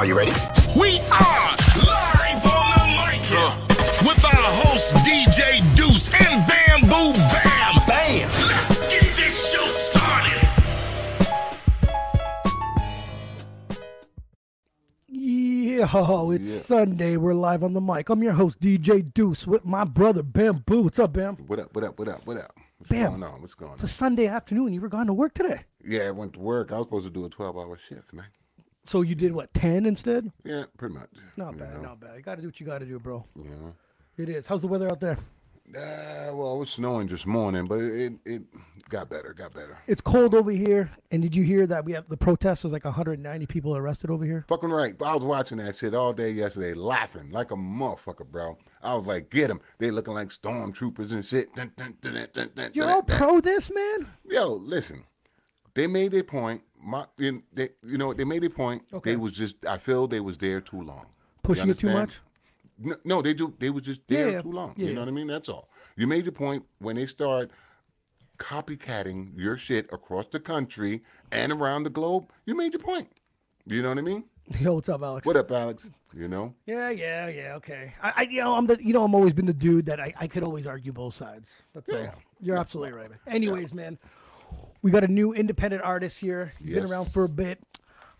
Are you ready? We are live on the mic with our host DJ Deuce and Bamboo Bam. Bam! Let's get this show started. Yo, it's Yeah. Sunday. We're live on the mic. I'm your host, DJ Deuce, with my brother Bamboo. What's up, Bam? What up? What up? What up? What up? What's Bam. going on? What's going on? It's a? Sunday afternoon. You were going to work today. Yeah, I went to work. I was supposed to do a twelve-hour shift, man. So you did what, 10 instead? Yeah, pretty much. Not bad, know, not bad. You got to do what you got to do, bro. Yeah. It is. How's the weather out there? Uh, well, it was snowing this morning, but it it got better. Got better. It's cold over here. And did you hear that we have the protest? There's like 190 people arrested over here. Fucking right. I was watching that shit all day yesterday, laughing like a motherfucker, bro. I was like, get them. They looking like stormtroopers and shit. Dun, dun, dun, You're all pro this, man? Yo, listen. They made their point. My, in, they, you know, they made a point. Okay. They was just. I feel they was there too long. Pushing it too much? No, no, they do. They was just there Yeah, yeah. too long. Yeah, you know what I mean? That's all. You made your point when they start copycatting your shit across the country and around the globe. You made your point. You know what I mean? Yo, what's up, Alex? What up, Alex? You know? Yeah, yeah, yeah. Okay. I, I, you know, I'm the, you know, I'm always been the dude that I, I could always argue both sides. That's all. You're absolutely right, man. Anyways, man, we got a new independent artist here. He's been around for a bit.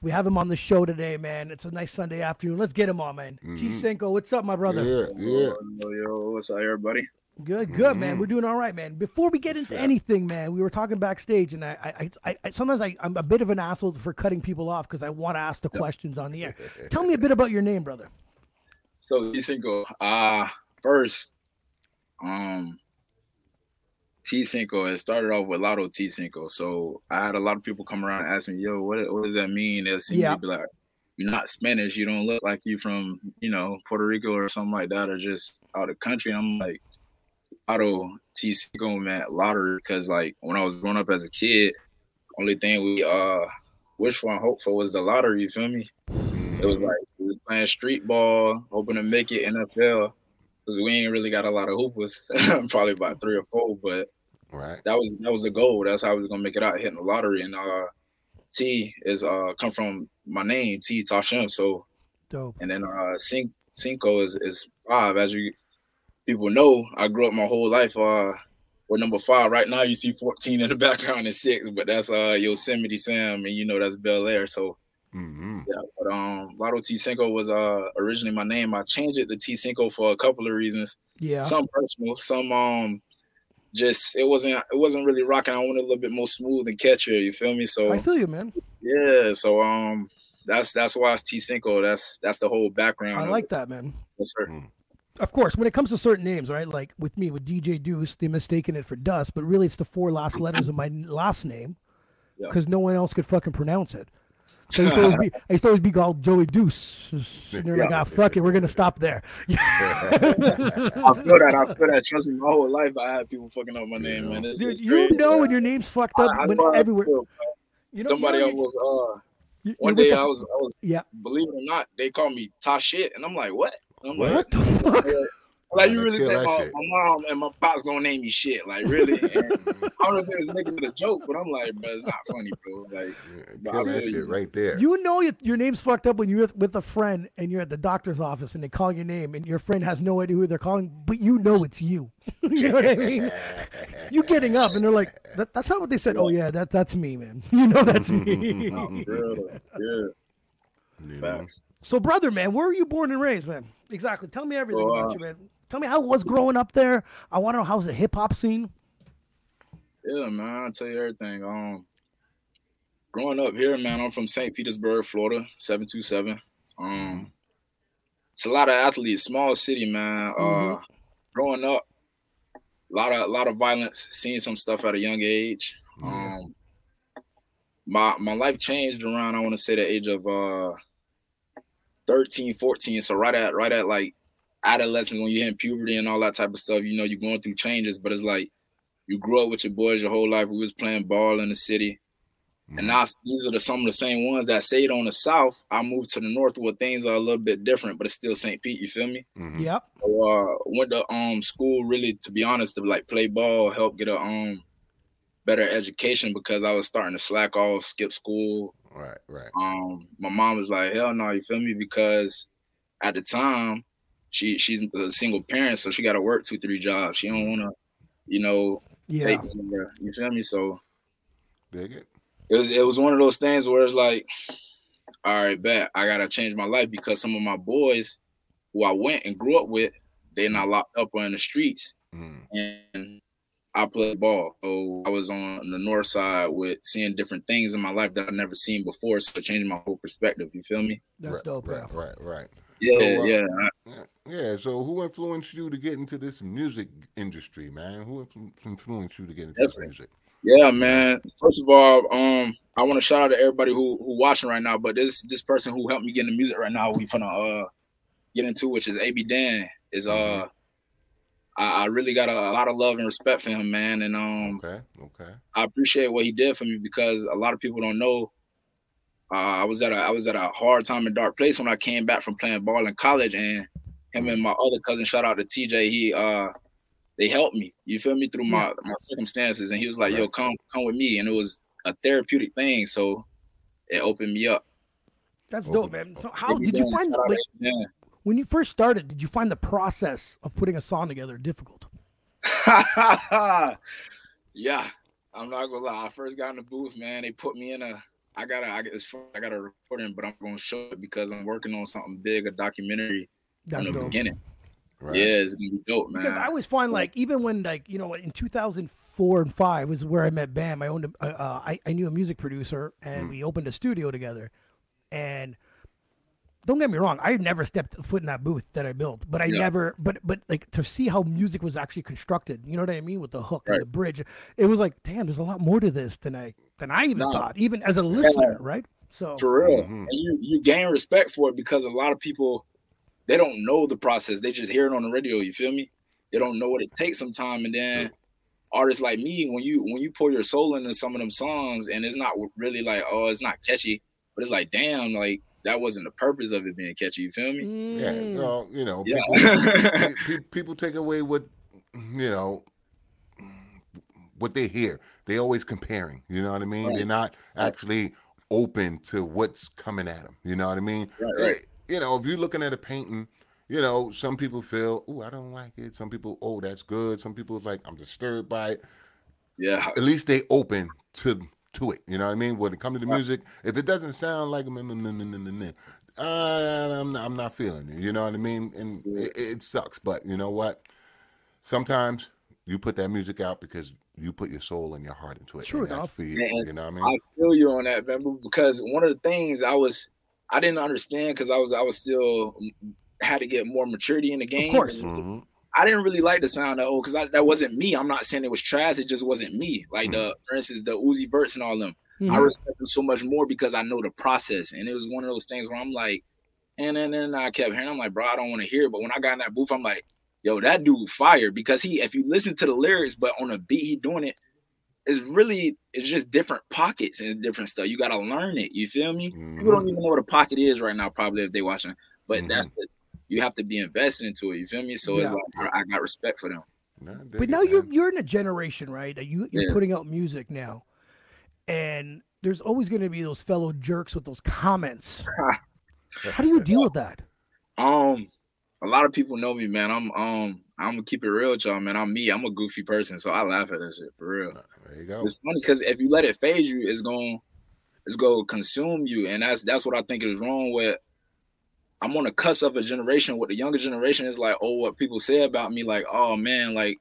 We have him on the show today, man. It's a nice Sunday afternoon. Let's get him on, man. T Cinco, what's up, my brother? Mm-hmm. Yeah, yeah. Yo, yo, what's up, everybody? Good, good, man. Mm-hmm. We're doing all right, man. Before we get into anything, man, we were talking backstage, and I, I, I, I sometimes I, I'm a bit of an asshole for cutting people off because I want to ask the questions on the air. Tell me a bit about your name, brother. So T Cinco, uh first, um, T Cinco. It started off with Lotto T Cinco. So I had a lot of people come around and ask me, "Yo, what what does that mean?" They'll see Yeah. me be like, "You're not Spanish. You don't look like you from you know Puerto Rico or something like that, or just out of country." And I'm like, Lotto T Cinco meant lottery because like when I was growing up as a kid, only thing we uh wish for and hope for was the lottery. You feel me? It was like we was playing street ball, hoping to make it NFL. Because we ain't really got a lot of hoopers, probably about three or four, but Right. that was that was the goal. That's how I was gonna make it out hitting the lottery. And uh T is uh come from my name, T Tashem. So Dope. and then uh Cin- Cinco is is five. As you people know, I grew up my whole life uh with number five. Right now you see 14 in the background and six, but that's uh Yosemite Sam, and you know that's Bel Air. So Mm-hmm. yeah, but um, Lotto T Cinco was uh originally my name. I changed it to T Cinco for a couple of reasons. Yeah. Some personal, some um, just it wasn't it wasn't really rocking. I wanted a little bit more smooth and catchier. You feel me? So I feel you, man. yeah, so um, that's that's why it's T Cinco. That's that's the whole background. I like it. that, man. Yes, sir. Of course, when it comes to certain names, right? Like with me, with DJ Deuce, they mistaken it for Dust, but really it's the four last letters of my last name Yeah. because no one else could fucking pronounce it. So I used to always be, I used to always be called Joey Deuce. And they're like, Yeah. ah, fuck it, we're gonna stop there. I feel that. I feel that. Trust me, my whole life I had people fucking up my name, man. It's, Dude, it's you crazy, know man. when your name's fucked up I when know how I everywhere. feel, You know, Somebody you else know, was uh you- one day with I was I was Yeah. believe it or not, they called me Ta shit, and I'm like, what? And I'm like, What the fuck? Yeah. Like you really think that my, my mom and my pops gonna name me shit? Like really? And I don't know if they was making it a joke, but I'm like, bro, it's not funny, bro. Like, But Kill that shit right there. You know your, your name's fucked up when you're with, with a friend and you're at the doctor's office and they call your name and your friend has no idea who they're calling, but you know it's you. you know what I mean? You getting up and they're like, that, "That's not what they said." Oh yeah, that that's me, man. You know that's me. real, yeah, you know? facts. so, brother, man, where were you born and raised, man? Exactly. Tell me everything Well, about uh, you, man. Tell me how it was growing up there. I want to know how's the hip hop scene. Yeah, man, I'll tell you everything. Um, growing up here, man, I'm from St. Petersburg, Florida, seven two seven. Um, it's a lot of athletes, small city, man. Uh, Mhm. growing up, a lot of a lot of violence, seeing some stuff at a young age. Um, my my life changed around I want to say the age of uh 13, 14. So right at right at like adolescence when you're in puberty and all that type of stuff, you know, you're going through changes, but it's like you grew up with your boys your whole life. We was playing ball in the city. And now these are the some of the same ones that stayed on the south. I moved to the north where things are a little bit different, but it's still St. Pete, you feel me? Mhm. Yep. So, uh, went to um school really, to be honest, to like play ball, help get a um better education because I was starting to slack off, skip school, Right, right. Um, my mom was like, "Hell no," you feel me? Because at the time, she she's a single parent, so she got to work two, three jobs. She don't want to, you know, Yeah. take me. You feel me? So Dig it. it was it was one of those things where it's like, all right, bet I gotta change my life because some of my boys who I went and grew up with, they're not locked up or in the streets, Mm. and I played ball. So I was on the north side with seeing different things in my life that I've never seen before. So changing my whole perspective. You feel me? That's right, dope. Right, yeah. right, right. Yeah, So, uh, yeah. Yeah. So, who influenced you to get into this music industry, man? Who influenced you to get into Definitely. this music? Yeah, man. First of all, um, I want to shout out to everybody who who watching right now. But this this person who helped me get into music right now, we finna uh get into, which is AB Dan. Is uh, I, I really got a, a lot of love and respect for him, man. And um, Okay, okay. I appreciate what he did for me because a lot of people don't know. Uh, I was at a I was at a hard time and dark place when I came back from playing ball in college, and him and my other cousin, shout out to TJ, he uh they helped me. You feel me through my my circumstances, and he was like, "Yo, come come with me," and it was a therapeutic thing, so it opened me up. That's dope, man. So how did you find like when you first started? Did you find the process of putting a song together difficult? Yeah, I'm not gonna lie. I first got in the booth, man. They put me in a. I gotta. I got. It's fun. I got a recording, but I'm gonna show it because I'm working on something big, a documentary That's from the dope. beginning. Right. Yeah, it's gonna be dope, man. Because I always find like even when like you know in 2004 and five was where I met Bam. I owned a, uh, uh, I I knew a music producer and Mm. we opened a studio together. And don't get me wrong, I never stepped a foot in that booth that I built, but I Yeah. never. But but like to see how music was actually constructed, you know what I mean with the hook Right. and the bridge. It was like, damn, there's a lot more to this than I than I even No. thought, even as a listener, right? So For real. Mhm. And you you gain respect for it because a lot of people they don't know the process. They just hear it on the radio. You feel me? They don't know what it takes sometime. And then artists like me, when you when you pour your soul into some of them songs, and it's not really like oh, it's not catchy, but it's like damn, like that wasn't the purpose of it being catchy. You feel me? Yeah. mm, Well, you know, Yeah. people, pe- pe- people take away what you know what they hear. They always comparing. You know what I mean? Right. They're not actually open to what's coming at them. You know what I mean? Right, right. You know, if you're looking at a painting, you know, some people feel, "Oh, I don't like it." Some people, "Oh, that's good." Some people like, "I'm disturbed by it." yeah. At least they open to to it. You know what I mean? When it comes to the Right. music, if it doesn't sound like mm, mm, mm, uh, I'm not, I'm not feeling it. You know what I mean? And it, it sucks, but you know what? Sometimes you put that music out because you put your soul and your heart into it. True and that's enough. for you. You know what I mean? I feel you on that, Bamboo, because one of the things I was I didn't understand because I was I was still had to get more maturity in the game. course. And Mhm. I didn't really like the sound of oh, because that wasn't me. I'm not saying it was trash. It just wasn't me. Like the, for instance, the Uzi Verts and all them. I mhm. respect them so much more because I know the process. And it was one of those things where I'm like, and then, then I kept hearing, I'm like, bro, I don't want to hear it. But when I got in that booth, I'm like, yo, that dude fire because he, if you listen to the lyrics, but on a beat, he doing it, it's really, it's just different pockets and different stuff. You got to learn it. You feel me? People Mhm. don't even know what a pocket is right now, probably if they watching. But Mhm. that's the, you have to be invested into it. You feel me? So it's like, I, I got respect for them. Nah, dig But it, now you're you're in a generation, right? You you're Yeah. putting out music now, and there's always going to be those fellow jerks with those comments. How do you deal with that? Um, a lot of people know me, man. I'm um, I'm gonna keep it real with y'all, man. I'm me. I'm a goofy person, so I laugh at that shit for real. There you go. It's funny because if you let it phase you, it's going to it's gonna consume you, and that's that's what I think is wrong with. I'm on the cusp of a generation. What the younger generation is like, oh, what people say about me, like, oh man, like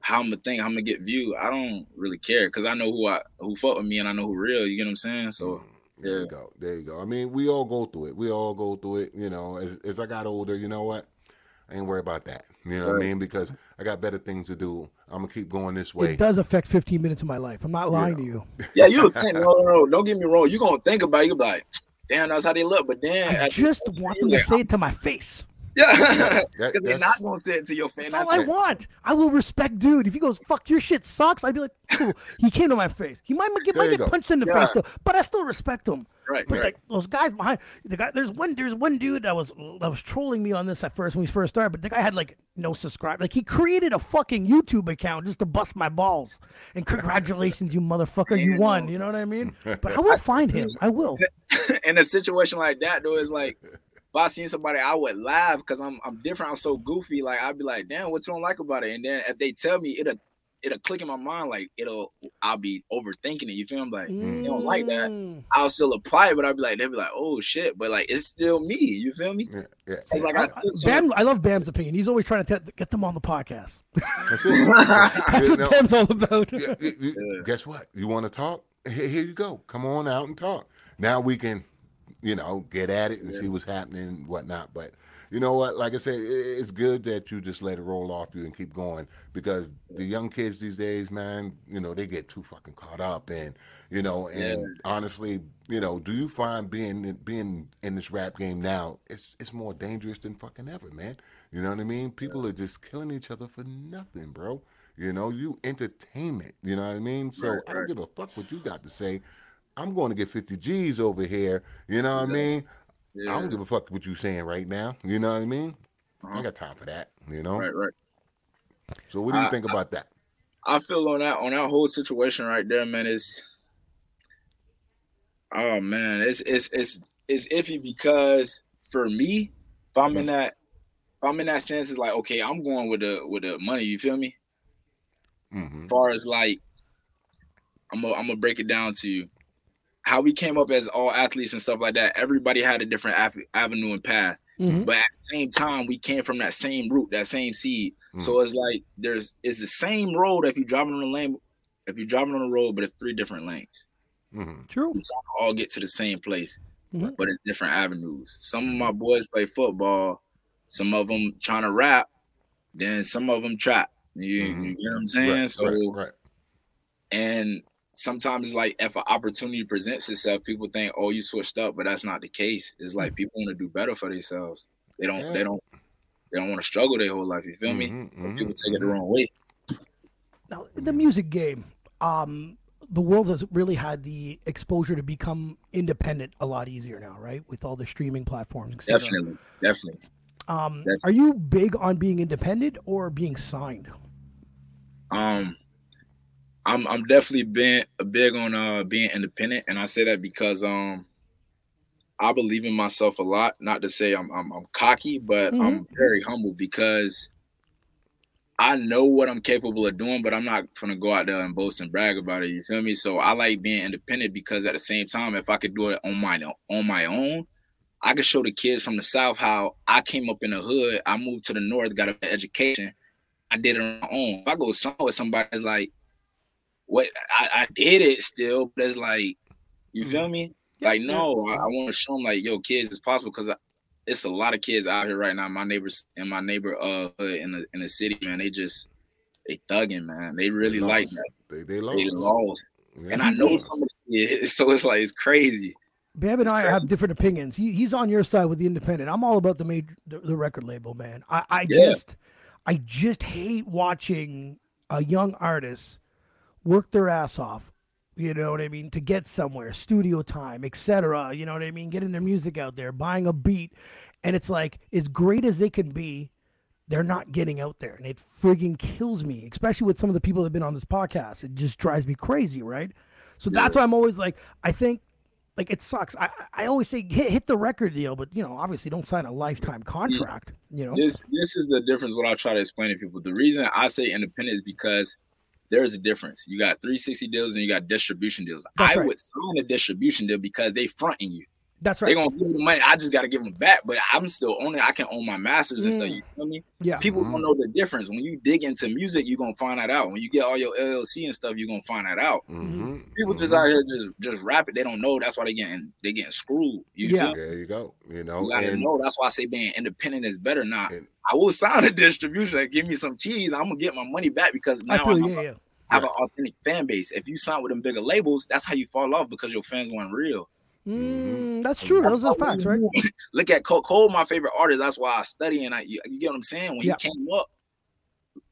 how I'm gonna think, how I'm gonna get viewed. I don't really care because I know who I who fuck with me, and I know who real. You get what I'm saying? So mm, There you go. There you go. I mean, we all go through it. We all go through it. You know, as, as I got older, you know what? I ain't worry about that. You know what I mean? Because I got better things to do. I'm gonna keep going this way. It does affect 15 minutes of my life. I'm not lying to you. yeah, you think no, no, no, don't get me wrong. You gonna think about it. You be like, damn, that's how they look. But then I just want them to say it to my face. Yeah, That- because they're not gonna say it to your face. That's all I want. I will respect dude. If he goes, fuck, your shit sucks, I'd be like, cool. He came to my face. He might get, might get punched in the Yeah. face though, but I still respect him. Right, But right. like those guys behind the guy, there's one, there's one dude that was that was trolling me on this at first when we first started. But the guy had like no subscribe. Like he created a fucking YouTube account just to bust my balls. And congratulations, you motherfucker, you won. You know what I mean? But I will find him. I will. in a situation like that, though, it's like if I seen somebody, I would laugh because I'm I'm different. I'm so goofy. Like I'd be like, damn, what you don't like about it? And then if they tell me, it'll it'll click in my mind. Like it'll, I'll be overthinking it. You feel me? Like you don't like that. Mm. I'll still apply it, but I'll be like, they'll be like, oh shit, but like it's still me. You feel me? Yeah, yeah. It's like I I- took Bam, I love Bam's opinion. He's always trying to te- get them on the podcast. That's. That's what know, Bam's all about. you- you- you- Yeah. Guess what? You want to talk? Here, here you go. Come on out and talk. Now we can, you know, get at it and see what's happening and whatnot. But you know what? Like I said, it's good that you just let it roll off you and keep going because the young kids these days, man, you know, they get too fucking caught up and you know, and honestly, you know, do you find being in- being in this rap game now? It's it's more dangerous than fucking ever, man. You know what I mean? People are just killing each other for nothing, bro. You know, you entertainment. You know what I mean? So Right, I don't give a fuck what you got to say. I'm going to get 50 G's over here. You know what I mean? I Yeah. don't give a fuck what you saying right now. You know what I mean? I Uh-huh. ain't got time for that. You know. Right, right. So what do you I- think about that? I feel on that on that whole situation right there, man. Is oh man, it's it's it's it's iffy because for me, if I'm in that if I'm in that stance, it's like okay, I'm going with the with the money. You feel me? hmm As far as like, I'm gonna I'm gonna break it down to you. How we came up as all athletes and stuff like that. Everybody had a different av- avenue and path. Mhm. But at the same time, we came from that same root, that same seed. Mm. So it's like there's it's the same road if you're driving on the lane, if you're driving on the road, but it's three different lanes. hmm True. We all get to the same place, Mhm. but it's different avenues. Some of my boys play football, some of them trying to rap, then some of them trap. You, Mhm. you know what I'm saying? Right, so right, right. and sometimes it's like if an opportunity presents itself, people think, "Oh, you switched up," but that's not the case. It's like people want to do better for themselves. They don't. Yeah. They don't. They don't want to struggle their whole life. You feel me? Mhm, mhm, people take it the mhm. wrong way. Now, in the music game, um, the world has really had the exposure to become independent a lot easier now, right? With all the streaming platforms. Definitely, definitely. Um, Definitely. are you big on being independent or being signed? Um, I'm I'm definitely been big on uh being independent, and I say that because um I believe in myself a lot. Not to say I'm I'm, I'm cocky, but I'm very humble because I know what I'm capable of doing, but I'm not gonna go out there and boast and brag about it. You feel me? So I like being independent because at the same time, if I could do it on my on my own, I could show the kids from the south how I came up in the hood. I moved to the north, got an education. I did it on my own. If I go somewhere with somebody that's like, what I, I did it still, but it's like, you feel me? like, no, I, I want to show them like, yo, kids, it's possible because it's a lot of kids out here right now. My neighbors in my neighbor uh in the in the city, man, they just they thugging, man. They really They like that. They, they lost. They lost, Yeah. and I know some of the so it's like it's crazy. Bam and I have different opinions. He, he's on your side with the independent. I'm all about the major, the, the record label, man. I, I Yeah. just, I just hate watching a young artist work their ass off. You know what I mean? To get somewhere, studio time, etc. You know what I mean? Getting their music out there, buying a beat, and it's like as great as they can be, they're not getting out there, and it frigging kills me. Especially with some of the people that have been on this podcast, it just drives me crazy, right? So that's why I'm always like, I think like it sucks. I I always say hit, hit the record deal, but you know, obviously don't sign a lifetime contract. You know, This this is the difference. What I try to explain to people. The reason I say independent is because there's a difference. You got 360 deals and you got distribution deals. That's I right. would sign a distribution deal because they fronting you. That's right. They're gonna give me the money. I just gotta give them back. But I'm still owning. I can own my masters and stuff. Mm. You feel me? Yeah, People Mhm. don't know the difference. When you dig into music, you're gonna find that out. When you get all your LLC and stuff, you're gonna find that out. Mhm, People just mhm. out here just just rap it. They don't know. That's why they getting they getting screwed. You Yeah. There you go. You know, You gotta and know. That's why I say being independent is better. Not And- I will sign a distribution and give me some cheese. I'm gonna get my money back because now I, feel have, you. a- Yeah, yeah. have an authentic fan base. If you sign with them bigger labels, that's how you fall off because your fans weren't real. Mm, that's true. Those are facts, right? Look at Cole. Cole, my favorite artist. That's why I study and I. You, you get what I'm saying? When Yeah. he came up,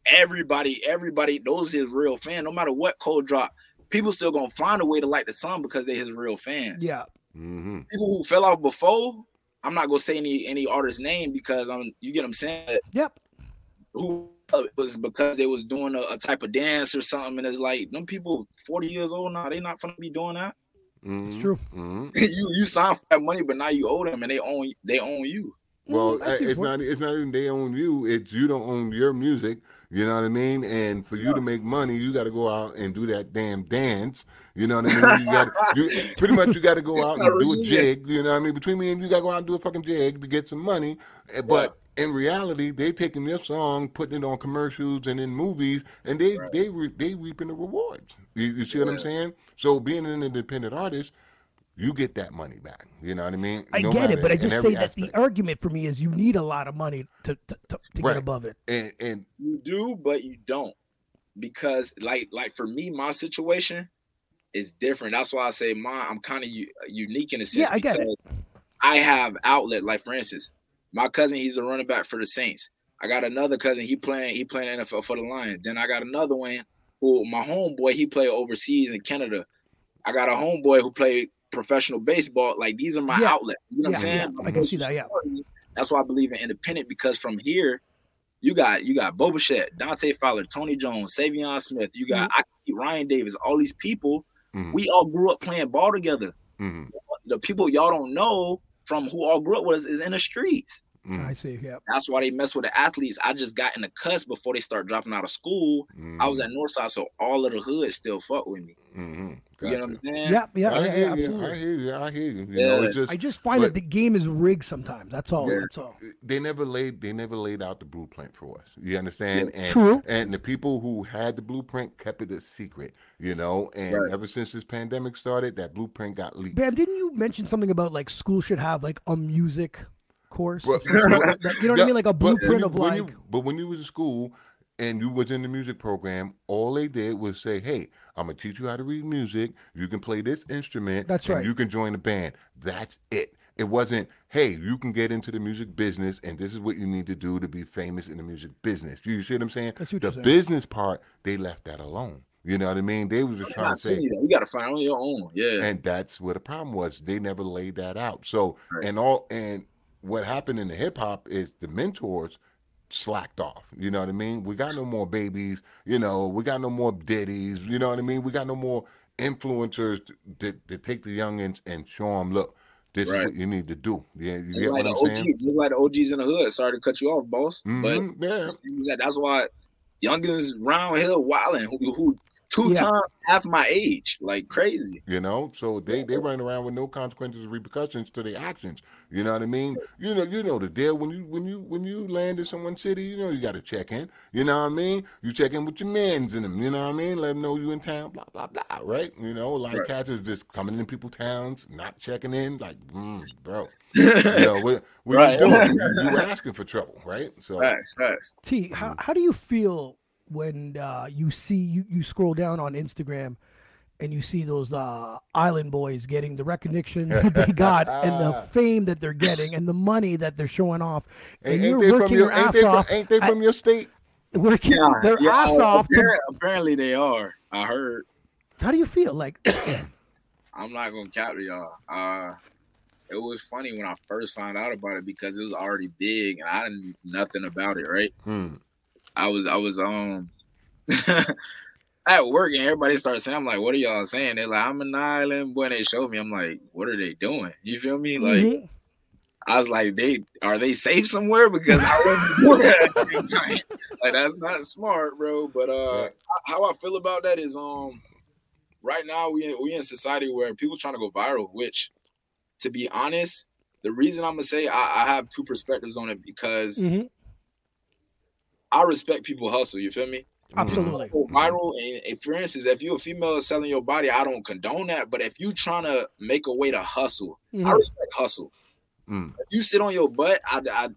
everybody, everybody knows his real fan. No matter what Cole dropped, people still gonna find a way to like the song because they his real fans. Yeah. hmm People who fell off before, I'm not gonna say any any artist name because I'm. You get what I'm saying? Yep. Who it was because they was doing a, a type of dance or something, and it's like them people 40 years old now. They not gonna be doing that. It's true. hmm you you signed for that money, but now you owe them, and they own they own you. Well, Mm, I see it's what- not. It's not even they own you. It's you don't own your music. You know what I mean? And for you to make money, you got to go out and do that damn dance. You know what I mean? You got you pretty much you got to go out and do a jig. You know what I mean? Between me and you, got to go out and do a fucking jig to get some money. Uh, But in reality, they taking your song, putting it on commercials and in movies, and they they re, they reaping the rewards. You, you see what I'm saying? So being an independent artist, you get that money back. You know what I mean? I No get it, but I just every say that the argument for me is you need a lot of money to to, to, to Right. get above it. and and You do, but you don't, because like like for me, my situation is different. That's why I say my I'm kind of u- unique in a sense. Yeah, I get it. I have outlet. Like for instance, my cousin, he's a running back for the Saints. I got another cousin, he playing he playing NFL for the Lions. Then I got another one who my homeboy, he played overseas in Canada. I got a homeboy who played professional baseball. Like these are my Yeah. outlets. You know what I'm saying? yeah, I can see that, yeah. That's why I believe in independent because from here, you got you got Boba Fett, Dante Fowler, Tony Jones, Savion Smith. You got I Ryan Davis. All these people, Mhm. we all grew up playing ball together. mhm, The people y'all don't know from who all grew up with us is in the streets. Mhm, I see. Yeah. That's why they mess with the athletes. I just got in the cuss before they start dropping out of school. I was mhm, at Northside, so all of the hood still fuck with me. Mm-hmm. You know what I'm saying? Yeah. Yeah. I yeah, hear yeah you. I hear you. I hear you. You Yeah. know, it's just I just find but- that the game is rigged sometimes. That's all. Yeah. That's all. they never laid they never laid out the blueprint for us. You understand? And True. and the people who had the blueprint kept it a secret, you know, and Right. ever since this pandemic started, that blueprint got leaked. Bam, didn't you mention something about like school should have like a music course? But- or something like that? you know what I mean? Like a blueprint you- of when like. you- but when you was in school and you was in the music program, all they did was say, "Hey, I'm gonna teach you how to read music. You can play this instrument. That's and right. You can join the band. That's it." It wasn't, "Hey, you can get into the music business, and this is what you need to do to be famous in the music business." You see what I'm saying? I what the saying. business part, they left that alone. You know what I mean? They was just I'm trying to say, you. You got to find on your own. Yeah. and that's where the problem was. They never laid that out. So Right. and all and what happened in the hip hop is the mentors slacked off. You know what I mean? We got no more babies. You know, we got no more diddies. You know what I mean? We got no more influencers to, to, to take the youngins and show them, look, this Right. is what you need to do. Yeah, you Just get like what the I'm OG, saying? just like the OGs in the hood. Sorry to cut you off, boss, Mhm, but yeah. it's the same as that. that's why youngins round here wilding who, who two Yeah. times half my age, like crazy. You know, so they they run around with no consequences or repercussions to their actions. You know what I mean? You know, you know the deal. When you when you when you land in someone's city, you know you got to check in. You know what I mean? You check in with your mans in them. You know what I mean? Let them know you in town. Blah blah blah. Right? You know, like Right. cats is just coming in people's towns, not checking in. Like, mm, bro, you know what? What Right. you doing? You, you asking for trouble, right? So Facts, facts. T, how, how do you feel when uh, you see you, you scroll down on Instagram and you see those uh, island boys getting the recognition that they got and the fame that they're getting and the money that they're showing off and ain't, you're ain't they from working your your ain't ass they from, off ain't they at- from your state? working their ass uh, off to, Apparently, apparently they are. I heard. how do you feel like I'm not gonna cap to y'all. Uh, it was funny when I first found out about it because it was already big and I didn't know nothing about it. Right? Hmm. I was I was um at work and everybody started saying, I'm like, what are y'all saying? They're like, I'm an island boy. And they showed me. I'm like, what are they doing? You feel me? Like Mhm. I was like, they are they safe somewhere? Because I wasn't like that's not smart, bro. But uh how I feel about that is um right now we we in society where people trying to go viral, which to be honest, the reason I'm gonna say I, I have two perspectives on it because Mhm. I respect people hustle, you feel me? absolutely go viral and, and for instance if you're a female selling your body i don't condone that but if you trying to make a way to hustle i Mhm. respect hustle Mm. if you sit on your butt i i,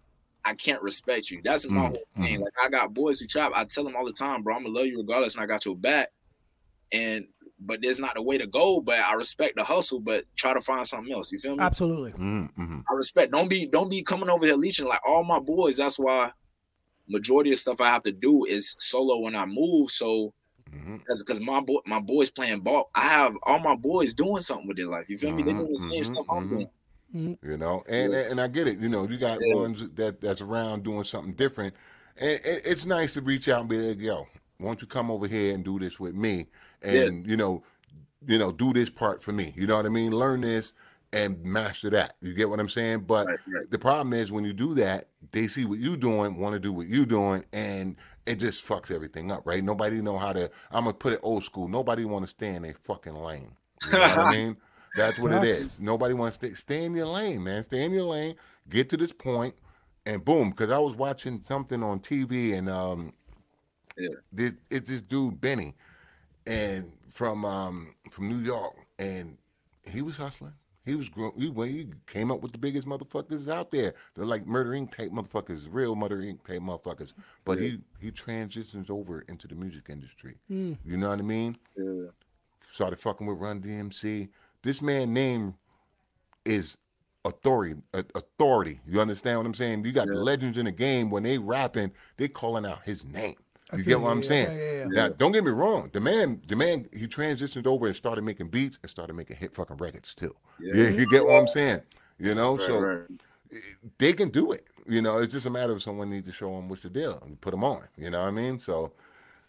I can't respect you that's my Mm, whole thing like i got boys who chop. i tell them all the time bro i'm gonna love you regardless and i got your back and but there's not the way to go. But I respect the hustle, but try to find something else. You feel me? Absolutely. Mm-hmm. I respect. Don't be don't be coming over here leeching like all my boys. That's why majority of stuff I have to do is solo when I move. So Mm-hmm. because my boy my boys playing ball. I have all my boys doing something with their life. You feel me? They Mhm, doing the same mhm, stuff I'm mhm. doing. You know, and Yes. and I get it. You know, you got Yeah. ones that that's around doing something different, and it, it's nice to reach out and be like, "Yo, won't you come over here and do this with me?" And you know, you know, do this part for me. You know what I mean? Learn this and master that. You get what I'm saying? But Right, right. the problem is when you do that, they see what you're doing, want to do what you're doing, and it just fucks everything up, right? Nobody know how to. I'm gonna put it old school. Nobody want to stay in a fucking lane. You know what I mean? That's what it Facts. Nobody wants to stay, stay in your lane, man. Stay in your lane. Get to this point, and boom. Because I was watching something on TV, and um, Yeah. this it's this dude Benny, and from um from New York, and he was hustling. He was grow- he, he came up with the biggest motherfuckers out there. They're like Murder Inc. type motherfuckers, real Murder Inc. type motherfuckers. But he he transitions over into the music industry. Hmm. You know what I mean? Yeah. started fucking with Run DMC. This man name is authority. Authority. You understand what I'm saying? You got the legends in the game when they rapping, they calling out his name. I You get what I'm yeah, saying? yeah, yeah, yeah. Now, don't get me wrong. The man, the man, he transitioned over and started making beats and started making hit fucking records too. Yeah, Yeah. you get what I'm saying? You know, Right, so right. they can do it. You know, it's just a matter of someone needs to show them what's the deal and put them on. You know what I mean? So,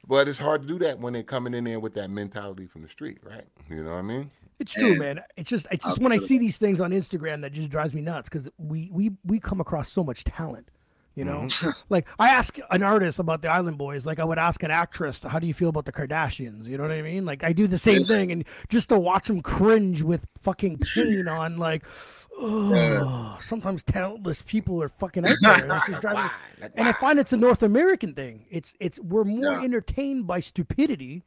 but it's hard to do that when they're coming in there with that mentality from the street, right? You know what I mean? It's true, And- man. It's just it's just when I see these things on Instagram that just drives me nuts because we we we come across so much talent. You know, Mm-hmm. like I ask an artist about the Island Boys, like I would ask an actress, "How do you feel about the Kardashians?" You know what I mean? Like I do the same thing, and just to watch them cringe with fucking pain on, like, oh, sometimes talentless people are fucking out there. and it's just driving and I find it's a North American thing. It's it's we're more Yeah. entertained by stupidity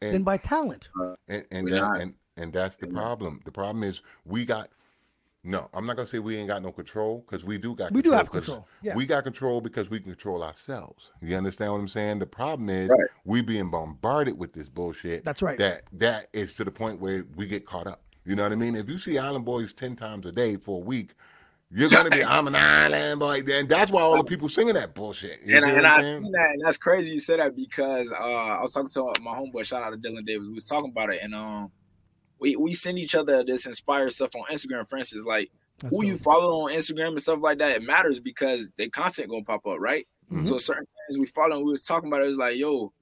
than And- by talent. And and We're that, and and that's the problem. The problem is we got no. I'm not gonna say we ain't got no control because we do got. We do control have 'cause control, yeah. We got control because we can control ourselves. You understand what I'm saying? The problem is Right. we being bombarded with this bullshit. That's right. That that is to the point where we get caught up. You know what I mean? If you see Island Boys ten times a day for a week. You're gonna be. I'm an island boy, and that's why all the people singing that bullshit. You and, see and I'm I saying? seen that, and that's crazy you said that because uh, I was talking to my homeboy. Shout out to Dylan Davis. We was talking about it, and um, we we send each other this inspired stuff on Instagram. For instance, like That's who you follow on Instagram and stuff like that, it matters because the content gonna pop up, right? Mhm. So certain things we follow, we was talking about it. It was like, yo,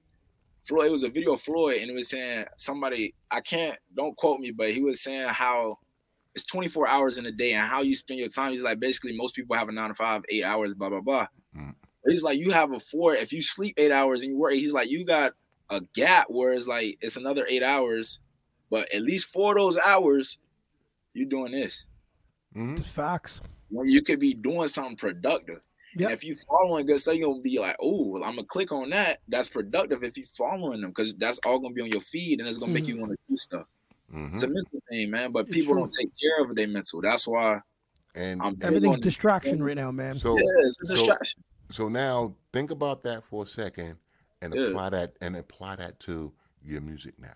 Floyd. It was a video of Floyd, and it was saying somebody. I can't. Don't quote me, but he was saying how it's 24 hours in a day and how you spend your time. He's like, basically, most people have a nine to five, eight hours, blah blah blah. Mm. He's like, you have a four. If you sleep eight hours and you work, he's like, you got a gap where it's like it's another eight hours, but at least for those hours, you're doing this. Mhm. It's facts. When you could be doing something productive. Yep. And if you following good stuff, you're gonna be like, oh, well, I'm gonna click on that. That's productive if you following them, because that's all gonna be on your feed and it's gonna make you want to do stuff. Mhm. It's a mental thing, man. But It's people true. don't take care of their mental. That's why And I'm Everything's distraction right now, man. so yeah, it's a so- distraction. So now think about that for a second and Yeah. apply that and apply that to your music now,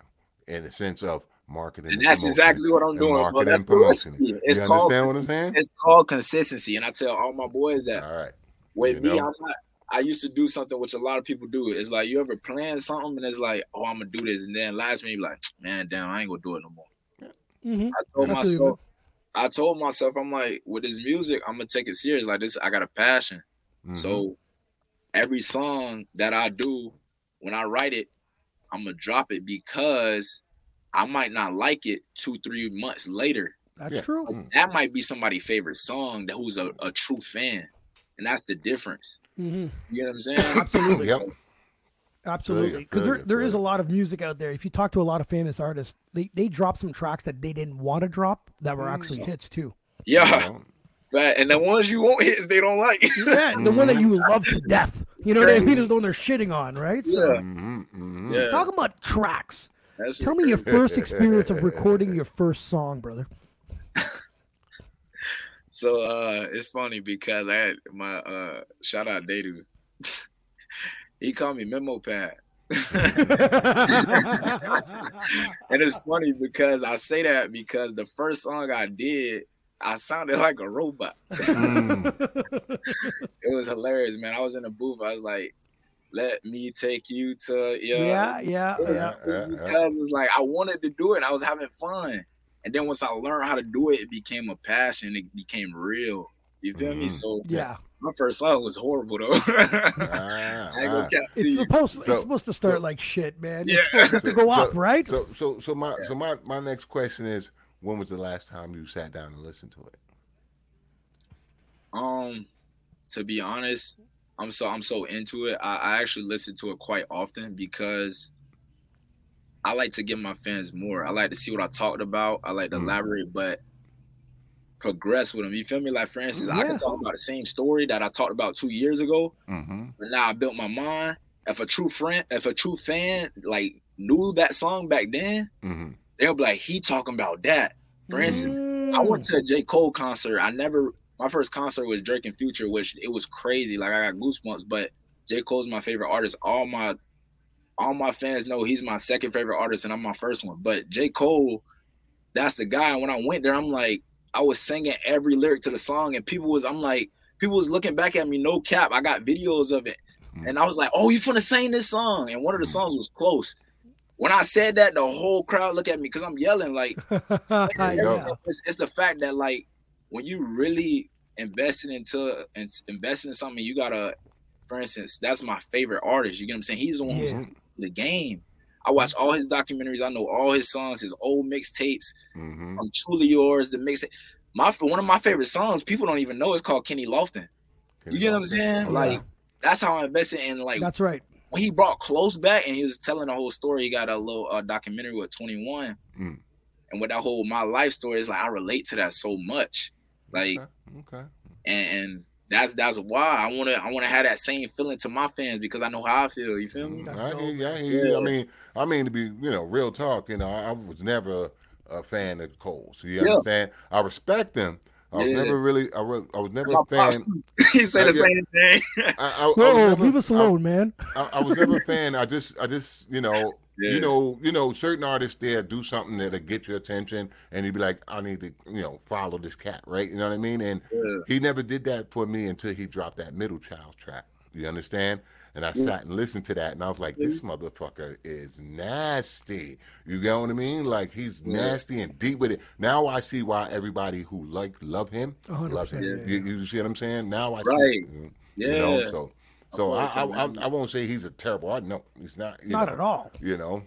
in the sense of marketing. And that's promotion exactly what I'm doing. Bro. That's and the promotion. recipe. You It's called understand what I'm saying? it's called consistency. And I tell all my boys that All right. with You me, know? I'm not. I used to do something which a lot of people do. It's like you ever plan something and it's like, oh, I'm gonna do this, and then last minute, like, man, damn, I ain't gonna do it no more. Mm-hmm. I told I feel you, myself, I told myself, I'm like, with this music, I'm gonna take it serious. Like this, I got a passion. Mhm. So every song that I do, when I write it, I'm gonna drop it because I might not like it two, three months later. That's Yeah. true. Mm. That might be somebody's favorite song that who's a, a true fan. And that's the difference. hmm You know what I'm saying? Absolutely. Yep. Absolutely. Because feel there, you, there feel is a lot of music out there. If you talk to a lot of famous artists, they, they drop some tracks that they didn't want to drop that were actually hits too. Yeah. But and the ones you won't hit they don't like. Yeah, the one that you love to death. You know what I mean? Is the one they're shitting on, right? So, Yeah. Yeah. talking about tracks. That's Tell me your first experience of recording your first song, brother. So uh it's funny because I had my uh shout out Dadu. he called me memo pad. and it's funny because I say that because the first song I did, I sounded like a robot. Mm. It was hilarious, man. I was in a booth. I was like, "Let me take you to yeah." yeah, yeah, It was, yeah. it was Yeah, yeah. because it's like I wanted to do it. I was having fun, and then once I learned how to do it, it became a passion. It became real. You feel me? Mhm. So Yeah, my first song was horrible though. Ah, I ain't gonna ah. it's you. supposed So- it's supposed to start so- like shit, man. Yeah. It's supposed to go up, right? So, so, so, my, so my, my next question is, when was the last time you sat down and listened to it? Um, to be honest, I'm so I'm so into it. I, I actually listen to it quite often because I like to give my fans more. I like to see what I talked about. I like to Mhm. elaborate, but progress with them. You feel me? Like for instance, I can talk about the same story that I talked about two years ago, Mm-hmm. but now I built my mind. If a true friend, if a true fan like knew that song back then, Mm-hmm. they'll be like, he talking about that. For instance, Mm. I went to a J. Cole concert. I never my first concert was Drake and Future, which it was crazy. Like I got goosebumps. But J. Cole's my favorite artist. All my all my fans know he's my second favorite artist, and I'm my first one. But J. Cole, that's the guy. When I went there, I'm like, I was singing every lyric to the song, and people was, I'm like, people was looking back at me, no cap. I got videos of it. Hmm. And I was like, oh, you finna sing this song. And one of the hmm. songs was close. When I said that, the whole crowd looked at me because I'm yelling like yeah. it's, it's the fact that like when you really invested into and investing in something, you gotta, for instance, that's my favorite artist. You get what I'm saying? He's the one who's the game. I watch all his documentaries. I know all his songs, his old mixtapes. Mm-hmm. I'm truly yours. The mix. My one of my favorite songs. People don't even know. It's called Kenny Lofton. You get what I'm saying? Yeah. Like that's how I invested in like That's right. when he brought close back and he was telling the whole story. He got a little uh, documentary with 21, Mm. and with that whole my life story, it's like I relate to that so much. Like Okay. okay. and, and that's that's why I wanna I wanna have that same feeling to my fans because I know how I feel. You feel me? Mm, I hear you, I hear you. I mean, I mean to be, you know, real talk. You know, I, I was never a fan of Cole. So you Yeah. understand? I respect him. I was Yeah. never really. I, re- I was never My a fan. he said the same thing. I, I, I was Whoa, never- leave us I- alone, man. I, I was never a fan. I just, I just, you know, Yeah. you know, you know, certain artists there do something that'll get your attention, and you'd be like, I need to, you know, follow this cat, right? You know what I mean? And Yeah. he never did that for me until he dropped that middle child track. You understand? And I mm. sat and listened to that, and I was like, this mm-hmm. motherfucker is nasty. You get what I mean? Like he's nasty and deep with it. Now I see why everybody who like love him A hundred loves him. You, you see what I'm saying? Now I see. Right. it, you Yeah. know, so so I, I, I'm I with you, I won't say he's a terrible I know he's not. Not know, at all. You know,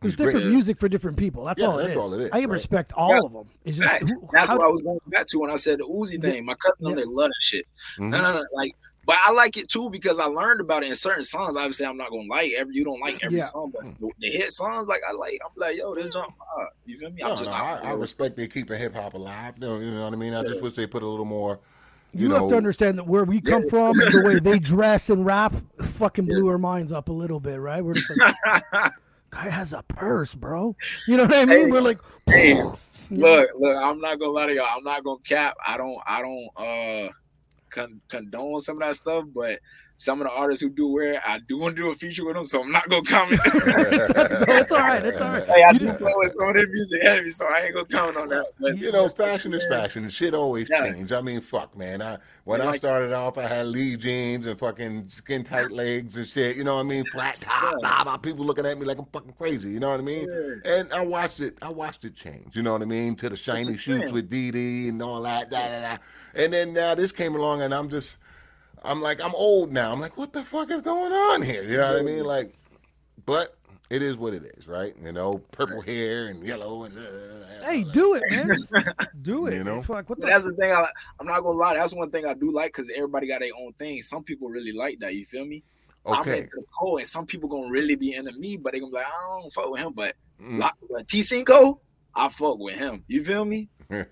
There's He's great. different music for different people. That's Yeah, all it that's is. all it is, I right. respect all Yeah. of them. It's just Facts. who, That's how, what I was going back to when I said the Uzi thing. My cousin, Yeah. they love that shit. Mhm. No, no, no. Like, but I like it too because I learned about it in certain songs. Obviously, I'm not gonna like every. You don't like every Yeah. song, but the, the hit songs, like I like. I'm like, yo, this jump. hard. You feel me? I'm No, just no, not. I, I respect they keeping hip hop alive. You know, you know what I mean? I just wish they put a little more. You, You, have to understand that where we come it's- from and the way they dress and rap fucking blew our minds up a little bit, right? We're just like, guy has a purse, bro. You know what I mean? Hey. We're like, Hey, look, look. I'm not gonna lie to y'all. I'm not gonna cap. I don't. I don't. Uh, con- condone some of that stuff, but. Some of the artists who do wear it, I do want to do a feature with them, so I'm not gonna comment. it's all right. It's all right. hey, I You do play with some of their music heavy, so I ain't gonna comment on that. But You know, fashion is fashion. Shit always Yeah. change. I mean, fuck, man. I when Yeah, I like- started off, I had Lee jeans and fucking skin tight legs and shit. You know what I mean? Flat top, Yeah. blah blah. People looking at me like I'm fucking crazy. You know what I mean? And I watched it. I watched it change. You know what I mean? To the shiny a shoots with Diddy and all that. Da, da, da. And then now this came along, and I'm just, I'm like, I'm old now. I'm like, what the fuck is going on here? You know what I mean? Like, but it is what it is, right? You know, purple hair and yellow and. Uh, Hey, do it, man. Do it. You know? Fuck, what the That's the thing. I, I'm not gonna lie. That's one thing I do like because everybody got their own thing. Some people really like that. You feel me? Okay. I'm Okay. into Cole, and some people gonna really be into me, but they gonna be like, I don't fuck with him. But Mm. like, but T Cinco, I fuck with him. You feel me? So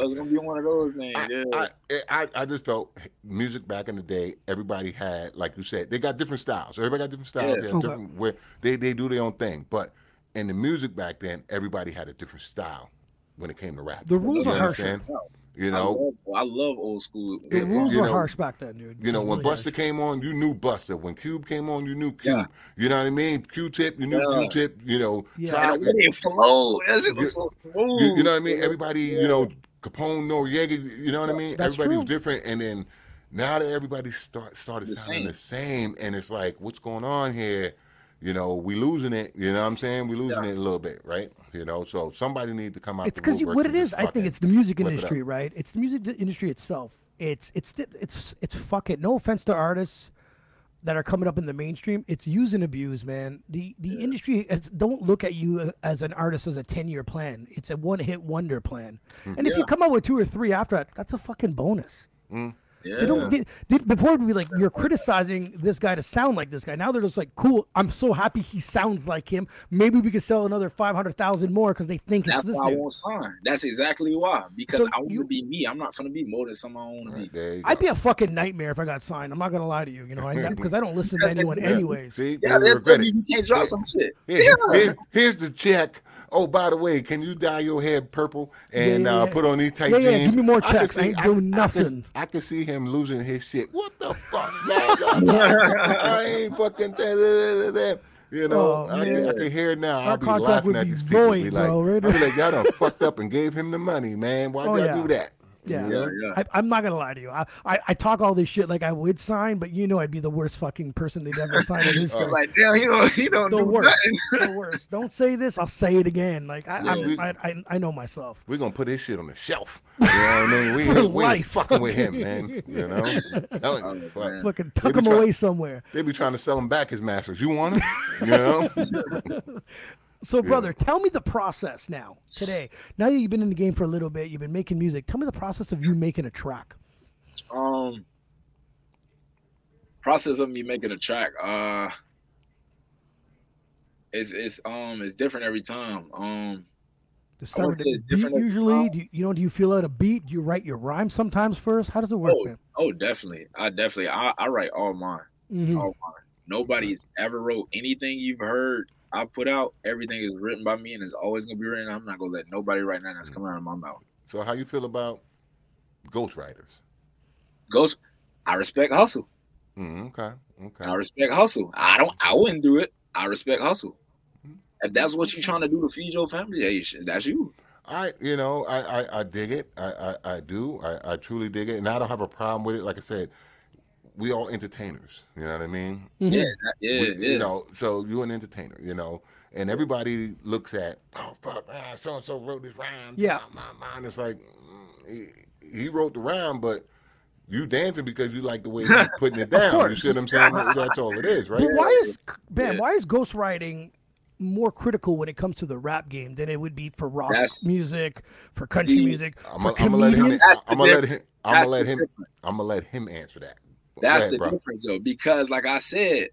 it's gonna be one of those things. I, yeah. I, eh, I, I just felt music back in the day. Everybody had, like you said, they got different styles. Everybody got different styles. Yeah. They, have Okay. different, where they they do their own thing. But in the music back then, everybody had a different style when it came to rap. The rules You are harsher. Understand? You I know, love, I love old school. The Yeah, rules you were know- harsh back then, dude. You know, It when Busta is. came on, you knew Busta. When Cube came on, you knew Cube. Yeah. You know what I mean? Q-Tip, you knew Yeah. Q-Tip. You know, Yeah. Tribe, And the it flowed, that shit was so smooth. you, you know what I mean? Everybody, you know, Capone, Noreaga, you know what I mean? That's Everybody was different. And then now that everybody start started The sounding same. the same, and it's like, what's going on here? You know, we losing it. You know what I'm saying? We losing Yeah. it a little bit, right? You know, so somebody need to come out. It's because what and it just is. I think it's the music flip it industry, right? It's the music industry itself. It's it's the- it's it's fuck it. No offense to artists that are coming up in the mainstream. It's use and abuse, man. The the industry is, don't look at you as an artist as a ten year plan. It's a one hit wonder plan. Hmm. And if you come out with two or three after that, that's a fucking bonus. Yeah. So don't get did, before it'd be like you're criticizing this guy to sound like this guy. Now they're just like, cool. I'm so happy he sounds like him. Maybe we could sell another five hundred thousand more because they think it's That's this why I won't sign. That's exactly why. Because So I want you- to be me. I'm not gonna be more than someone I want to be. I'd be a fucking nightmare if I got signed. I'm not gonna lie to you, you know, because I, don't listen to anyone Yeah. anyways. See, Yeah, they they'll regret tell it. you you can't drop some shit. Here's, here's, here's the check. Oh, by the way, can you dye your hair purple and Yeah, yeah, uh, put on these tight Yeah, yeah, jeans? give me more I checks. I ain't I- doing nothing. I can see him losing his shit. What the fuck, man? I ain't fucking. Da, da, da, da. You know, Oh, I, can, I can hear it now. I'll be laughing at these people. be like, bro, right? I'll be like, y'all done fucked up and gave him the money, man. Why'd Oh, y'all yeah. do that? Yeah, Yeah, yeah. I, I'm not gonna lie to you. I, I, I talk all this shit like I would sign, but you know I'd be the worst fucking person they'd ever sign in history. Like, damn, he don't, he don't the do worst, the worst. Don't say this. I'll say it again. Like I, I'm- Yeah. I, I, I know myself. We're gonna put his shit on the shelf. You know what I mean? We For ain't, we ain't fucking with him, man. You know? Telling you, Oh, man. Fucking They tuck him try- away somewhere. They be trying to sell him back his masters. You want him? You know? So, brother, tell me the process now, today. Now that you've been in the game for a little bit, you've been making music. Tell me the process of you making a track. Um, process of me making a track. Uh, it's it's um it's different every time. Um, To start with say it's beat different usually. Do you, you know? Do you feel out a beat? Do you write your rhyme sometimes first? How does it work, oh, man? oh, definitely. I definitely. I, I write all mine. Mhm. All mine. Nobody's ever wrote anything you've heard I put out. Everything is written by me and it's always gonna be written. I'm not gonna let nobody write nothing that's coming out of my mouth. So how you feel about ghostwriters? Ghost, I respect hustle. Mm, okay, okay. I respect hustle. I don't. I wouldn't do it. I respect hustle. If that's what you're trying to do to feed your family, hey, that's you. I, you know, I, I, I dig it. I, I, I do. I, I truly dig it, and I don't have a problem with it. Like I said, we all entertainers. You know what I mean? Mhm. Yeah, yeah, We- yeah. You know, so you're an entertainer. You know, and everybody looks at, oh fuck, ah, so and so wrote this rhyme. Yeah. my mind. It's like mm, he, he wrote the rhyme, but. You dancing because you like the way he's putting it down. You see what I'm saying? That's all it is, right? But why is man? Yeah. Why is ghostwriting more critical when it comes to the rap game than it would be for rock That's- music, for country See, music, I'm for gonna let him. comedians? I'm gonna let him. I'm gonna let him. I'm gonna let him answer that. Go That's ahead, the bro. difference, though, because like I said,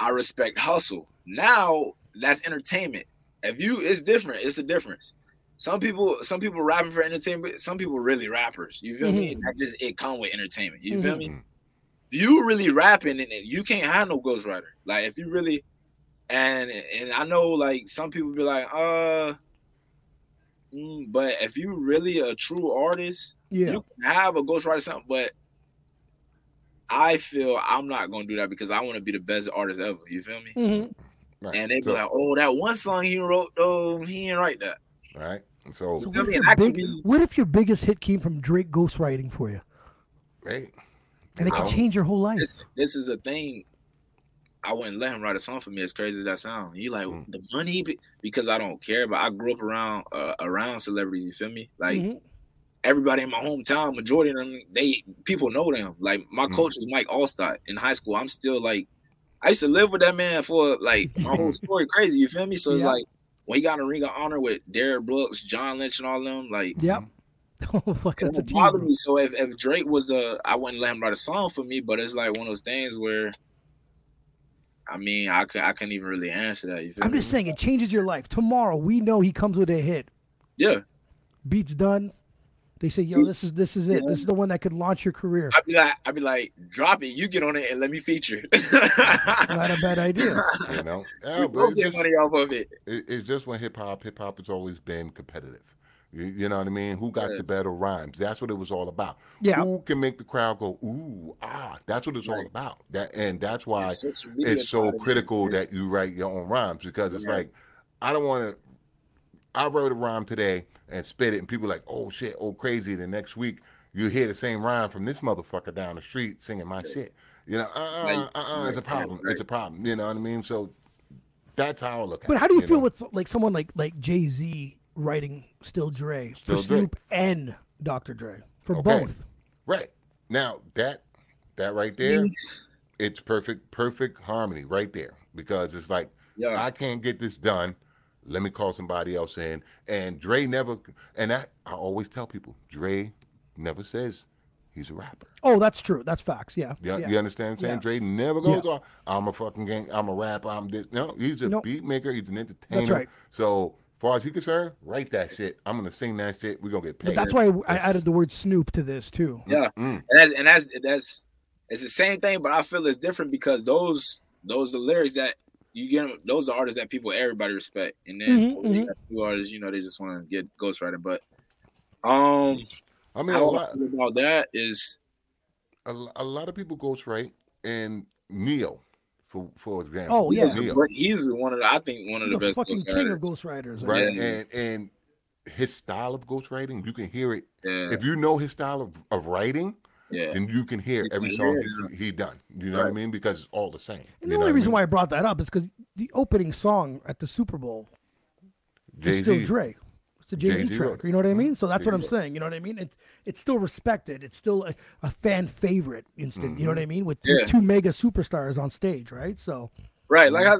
I respect hustle. Now that's entertainment. If you, it's different. It's a difference. Some people, some people rapping for entertainment. Some people really rappers. You feel me? That just it come with entertainment. You feel me? Mhm. If you really rapping and and you can't have no ghostwriter. Like if you really, and and I know like some people be like, uh, mm, but if you really a true artist, Yeah, you can have a ghostwriter something, but I feel I'm not gonna do that because I want to be the best artist ever. You feel me? Mhm. Right. And they be so, like, "Oh, that one song he wrote, though, he didn't write that." right. So, So what if, your I could big, be- what if your biggest hit came from Drake ghostwriting for you, Right. and it you could change your whole life? This this is a thing. I wouldn't let him write a song for me. As crazy as that sound, you like Mm. the money because I don't care. But I grew up around uh, around celebrities. You feel me? Like Mhm. Everybody in my hometown, majority of them, they people know them. Like my Mm. coach was Mike Alstott in high school. I'm still like, I used to live with that man for like my whole story. Crazy, you feel me? So it's Yeah. like when he got a ring of honor with Derrick Brooks, John Lynch, and all them, like Yep. Oh fuck, that's a team. bother me. So if, if Drake was the, I wouldn't let him write a song for me. But it's like one of those things where, I mean, I could I couldn't even really answer that. You feel I'm me? just saying it changes your life. Tomorrow we know he comes with a hit. yeah. Beats done. They say, "Yo, this is this is it. This is the one that could launch your career." I'd be like, I'd be like, drop it. You get on it and let me feature. Not a bad idea. you know, yeah, we but both it's get just, money off of it. it, it's just when hip hop, hip hop has always been competitive. You, you know what I mean? Who got Yeah. the better rhymes? That's what it was all about. Yeah. Who can make the crowd go ooh ah? That's what it's all about. That and that's why It's just really it's so about it. critical that you write your own rhymes because it's Right. like I don't want to. I wrote a rhyme today and spit it, and people like, oh shit, oh crazy. The next week you hear the same rhyme from this motherfucker down the street singing my shit. You know, uh, uh, Right. uh, uh, it's a problem. Right. It's a problem. You know what I mean? So that's how I look at it. But how do you, feel know? with like someone like like Jay Z writing Still Dre for Still Dre. Snoop and Dr. Dre for Okay. both? Right now, that that right there, it's perfect, perfect harmony right there because it's like Yeah. I can't get this done. Let me call somebody else in. And Dre never, and that I always tell people, Dre never says he's a rapper. Oh, that's true. That's facts. Yeah. You, yeah. you understand what I'm saying? Yeah. Dre never goes on, I'm a fucking gang, I'm a rapper, I'm this. No, he's a Nope. beat maker, he's an entertainer. That's right. So, far as he concerned, write that shit. I'm gonna sing that shit. We're gonna get paid. But that's why I added the word Snoop to this too. Yeah, Mm. and that's, and that's that's it's the same thing, but I feel it's different because those those are lyrics that you get. Those are artists that people everybody respect, and then Mhm, so when you got new artists, you know, they just want to get ghostwriter. But um, I mean, a lot, about that is a, a lot of people ghostwrite and Neil, for for example. Oh, yeah. he's, Ne-Yo, he's one of the, I think one of He's the best fucking king of ghostwriters. ghostwriters. right? Yeah. And and his style of ghostwriting, you can hear it. Yeah, If you know his style of, of writing, yeah, then you can hear every can song hear he, he done. You know what I mean? Because it's all the same. And the only reason I why I brought that up is because the opening song at the Super Bowl is still Jay-Z. Dre. It's a Jay Z Jay-Z wrote track. You know what I mean? So that's what I'm Jay-Z saying. You know what I mean? It's it's still respected. It's still a, a fan favorite instant. You know what mm-hmm. I mean? With, with Yeah. two mega superstars on stage, right? So right. Like I,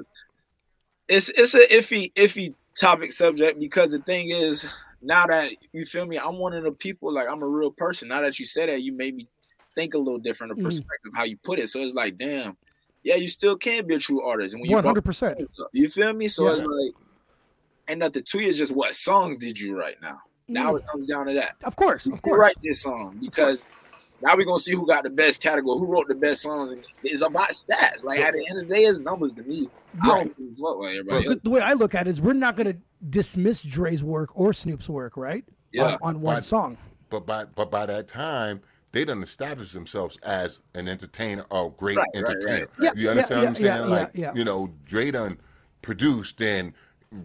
it's it's a iffy iffy topic subject because the thing is now that you feel me, I'm one of the people like I'm a real person. Now that you said that, you made me think a little different, a Mhm. perspective how you put it. So it's like, damn, yeah, you still can be a true artist. And when you hundred percent. up, you feel me? So Yeah. it's like, and nothing to you is just what songs did you write now. Now it comes down to that. Of course, Who Mm. of course. write this song because now we're gonna see who got the best category, who wrote the best songs, and it's about stats. Like at the end of the day, it's numbers to me. I Right. don't give a fuck what everybody But else. the way I look at it is we're not going to dismiss Dre's work or Snoop's work, right? Yeah. On, on one Right. song. But by but by that time, they done established themselves as an entertainer, a great Right, right, entertainer. right. Yeah, you understand yeah, what I'm yeah, saying? like yeah. you know, Dre done produced and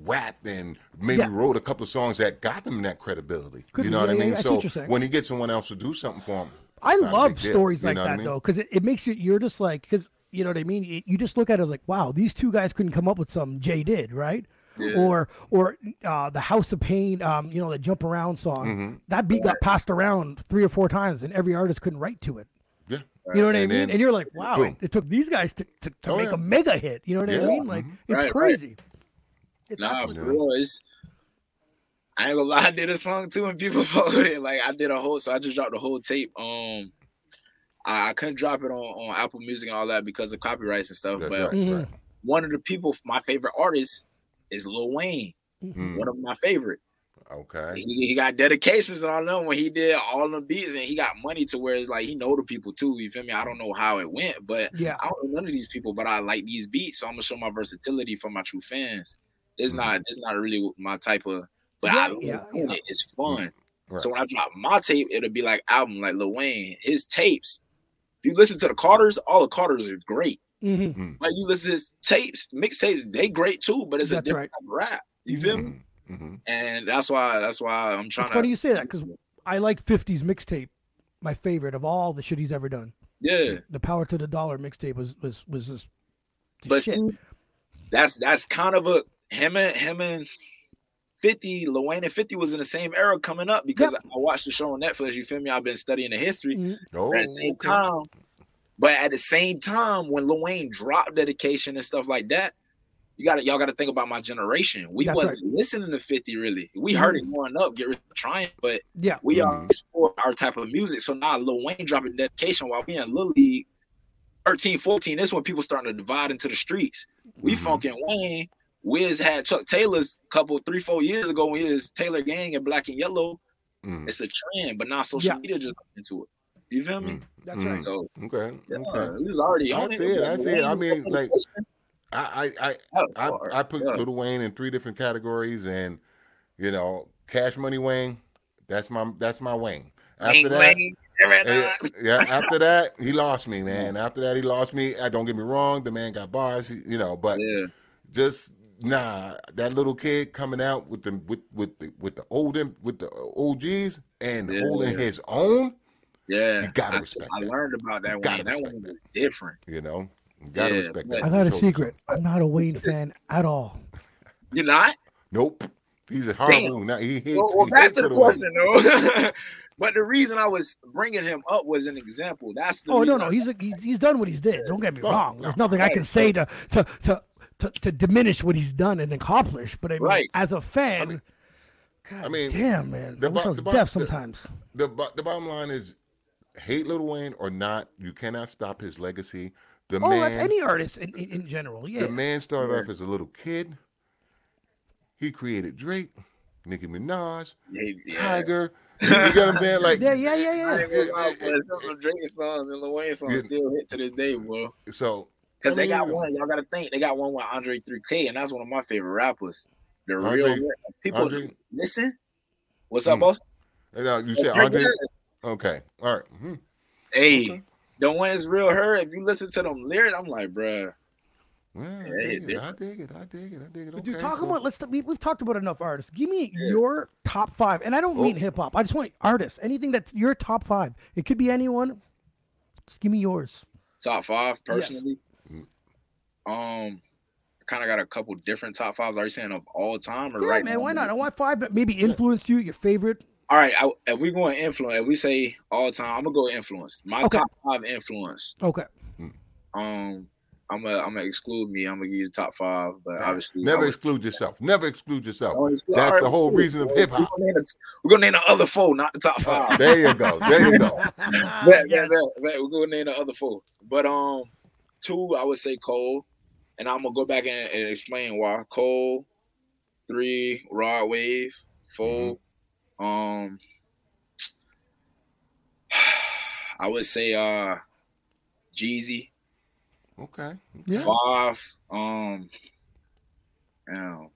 rapped and maybe wrote a couple of songs that got them that credibility. Could you know what I mean? So what you're saying. when he gets someone else to do something for him, I it's not a love stories you like what I that mean? though, because it, it makes you you're just like because you know what I mean. You- You just look at it as like, wow, these two guys couldn't come up with something Jay did, right? Yeah. Or or uh, the House of Pain, um, you know, the Jump Around song. Mm-hmm. That beat got passed around three or four times, and every artist couldn't write to it. Yeah. You know what I mean? then- and you're like, wow, it, it took these guys to, to, to Oh, make yeah. a mega hit. You know what I mean? Like Mhm. it's Right, right. crazy. It's Nah, absolutely for real, it's. I ain't gonna lie, I did a song too, and people with it. Like I did a whole, so I just dropped the whole tape. Um, I, I couldn't drop it on, on Apple Music and all that because of copyrights and stuff. That's but right, Mhm. one of the people, my favorite artist, is Lil Wayne. Mm, One of my favorite. okay. He, he got dedications and all them when he did all the beats, and he got money to where it's like he know the people too. You feel me? I don't know how it went, but Yeah. I don't know none of these people, but I like these beats, so I'm gonna show my versatility for my true fans. It's Mhm. not it's not really my type of, but Yeah, I yeah, yeah, yeah. it. It's fun. Right. So when I drop my tape, it'll be like album like Lil Wayne. His tapes, if you listen to the Carters, all the Carters are great. Mhm. Like you listen to his tapes, mixtapes, they great too, but it's a different right. type of rap. You feel me? hmm And that's why that's why I'm trying It's to. funny you say that because I like 50s mixtape, my favorite of all the shit he's ever done. yeah. The Power to the Dollar mixtape was was was just But shit. see, that's that's kind of a him and him and 50, Lil Wayne and 50 was in the same era coming up because I watched the show on Netflix. You feel me? I've been studying the history. Mhm. Oh, at the same okay. time, but at the same time, when Lil Wayne dropped dedication and stuff like that, you gotta y'all gotta think about my generation. We That's wasn't listening to 50 really. We heard it growing up, get rid or trying, but Yeah. we are Mhm. explore our type of music. So now Lil Wayne dropping dedication while we in Lil League 13, 14. This when people starting to divide into the streets. We Mhm. funkin' Wayne. Wiz had Chuck Taylor's couple three, four years ago when he was Taylor Gang and Black and Yellow. Mm, It's a trend, but now social Yeah. media just into it. You feel me? mm, That's mm. right. So Okay. yeah, Okay. we was already I on it. see it, I see it. I mean, like, I, I, I, I, I put Yeah. Little Wayne in three different categories, and You know, Cash Money Wayne. That's my that's my Wayne. After that, Wayne, yeah, after that, he lost me, man. After that, he lost me. I don't get me wrong, the man got bars, you know, but Yeah. just nah. That little kid coming out with the with with the with the old with the OGs and Yeah. holding his own. Yeah, You gotta I, respect I that. learned about that You one. That one that. was different. You know, you gotta Yeah, respect that. I got a secret. I'm not a Wayne fan at all. You're not? Nope. He's a horrible. Now he hates. Well, well he back hates to the Lil question though. but the reason I was bringing him up was an example. That's the Oh no, no, I- he's, a, he's he's done what he's did. Don't get me No, wrong. no. There's nothing I can say to to to to, to diminish what he's done and accomplished. But I mean, Right. as a fan, mean- God I mean, damn man, the I wish bo- was the bo- deaf the- sometimes. The bo- the bottom line is, hate Lil Wayne or not, you cannot stop his legacy. The Oh, man, any artist in, in, in general. Yeah. the man started Yeah. off as a little kid. He created Drake, Nicki Minaj, Yeah, yeah. Tyga. You get what I'm saying? Like, yeah, yeah, yeah, yeah. ain't gonna lie, boy. Some of Drake songs and Lil Wayne songs Yeah. still hit to this day, bro. so Because I they got one, y'all gotta think, they got one with Andre 3K, and that's one of my favorite rappers. The Andre- real people Andre- listen. What's up, Hmm. boss? And now you said Drake Andre. Bell. Okay, all right. mhm. Hey, Okay. the one is real her. If you listen to them lyrics, I'm like, bruh. Well, I, Yeah, dig it it, I dig it. I dig it. I dig it. But dude, talk so- about let's. We, we've talked about enough artists. Give me Yeah. your top five, and I don't mean Oh. hip hop. I just want artists. Anything that's your top five. It could be anyone. Just give me yours. Top five personally. Mm. Um, kind of got a couple different top fives. Are you saying of all time or Yeah, right man. now? Why not? I want five that maybe influenced you. Your favorite. All right, I, if we going influence, if we say all the time, I'm gonna go influence. My Okay. top five influence. Okay. Um, I'm gonna I'm gonna exclude me. I'm gonna give you the top five, but obviously Never I would- exclude yourself. Never exclude yourself. Exclude- That's all right, the whole reason of We're hip hop. gonna name the- We're gonna name the other four, not the top five. There you go. There you go. Bet, Ah, bet, yes. bet, bet. We're gonna name the other four. But um, two I would say Cole, and I'm gonna go back and, and explain why. Cole, three Rod Wave, 4 um, I would say uh, Jeezy, Okay. Yeah. five. Um, damn.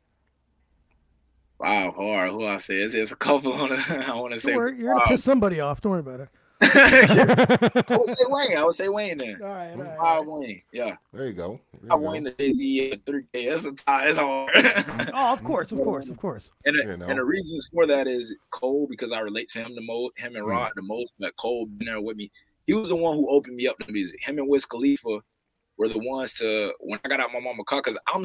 Wow, hard. Who I say? It's, it's a couple on it. I want to say. Don't worry, you're gonna piss somebody off. Don't worry about it. I would say Wayne. I would say Wayne then. All right, all right, all Wayne. Yeah. There you go. There I you go. Wayne the Daisy three K. That's a tie. It's hard. Oh, of course, of course, of course. and, the, You know. and the reasons for that is Cole because I relate to him the most, him and Mm. Rod the most. But Cole been there with me. He was the one who opened me up to music. Him and Wiz Khalifa were the ones to when I got out my mama car because I'm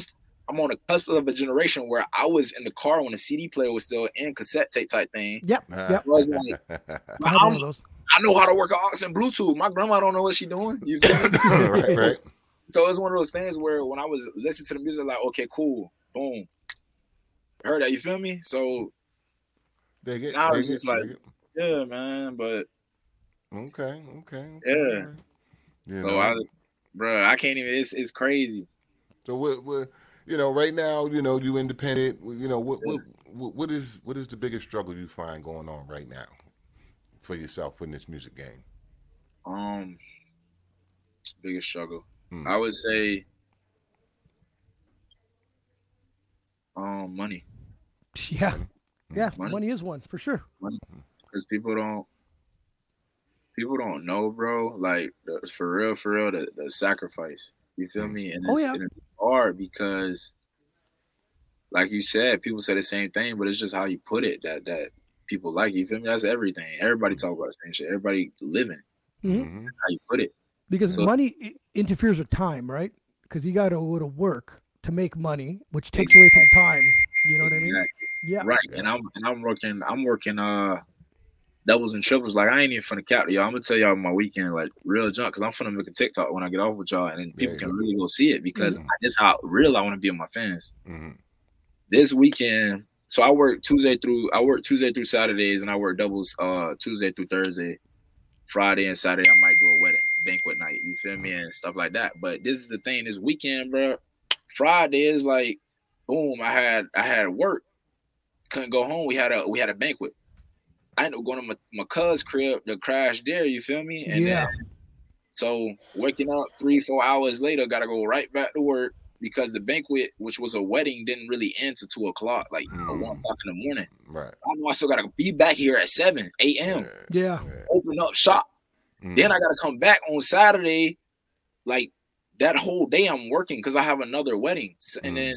I'm on the cusp of a generation where I was in the car when the CD player was still in cassette tape type thing. Yep, yep. Was like, I but had one I'm- those. I know how to work an aux and Bluetooth. My grandma don't know what she doing. You feel me? right, right. So it's one of those things where when I was listening to the music, like, okay, cool, boom, I heard that. You feel me? So Dig it. Now dig it's it, just like- yeah, man. But Okay, okay. okay, Yeah. You so know, I, bro, I can't even. It's it's crazy. so what, what, you know, right now, you know, you independent. You know, what, what, what is, what is the biggest struggle you find going on right now for yourself in this music game? Um, biggest struggle. Hmm. I would say, um, money, Yeah, yeah. Money. Money is one for sure. because people don't. People don't know, bro. Like the, for real, for real, the, the sacrifice. You feel me? And Oh, yeah. it's hard because, like you said, people say the same thing, but it's just how you put it that that people like. You feel me? That's everything. Everybody talk about the same shit. Everybody living Mhm. Mhm. how you put it. Because So- money interferes with time, right? Because you got to go to work to make money, which takes away from time. You know what I mean? Yeah. Right. And I'm and I'm working. I'm working. Uh, doubles and triples. Like I ain't even finna cap to y'all. I'm gonna tell y'all my weekend like real junk because I'm finna make a TikTok when I get off with y'all, and then people Yeah, can yeah. really go see it because Mhm. that's how real I want to be with my fans. Mhm. This weekend, so I work Tuesday through I work Tuesday through Saturdays, and I work doubles uh Tuesday through Thursday. Friday and Saturday, I might do a wedding banquet night. You feel me and stuff like that. But this is the thing. This weekend, bro. Friday is like, boom. I had I had work. Couldn't go home. We had a we had a banquet. I ended up going to my, my cousin's crib to crash there. You feel me? And Yeah. then, so waking up three four hours later, gotta go right back to work. Because the banquet, which was a wedding, didn't really end to two o'clock, like Mm. one o'clock in the morning. Right. I know I still gotta be back here at seven a.m. Yeah. Open up shop. Mm. Then I gotta come back on Saturday, like that whole day I'm working because I have another wedding, S- and Mm. then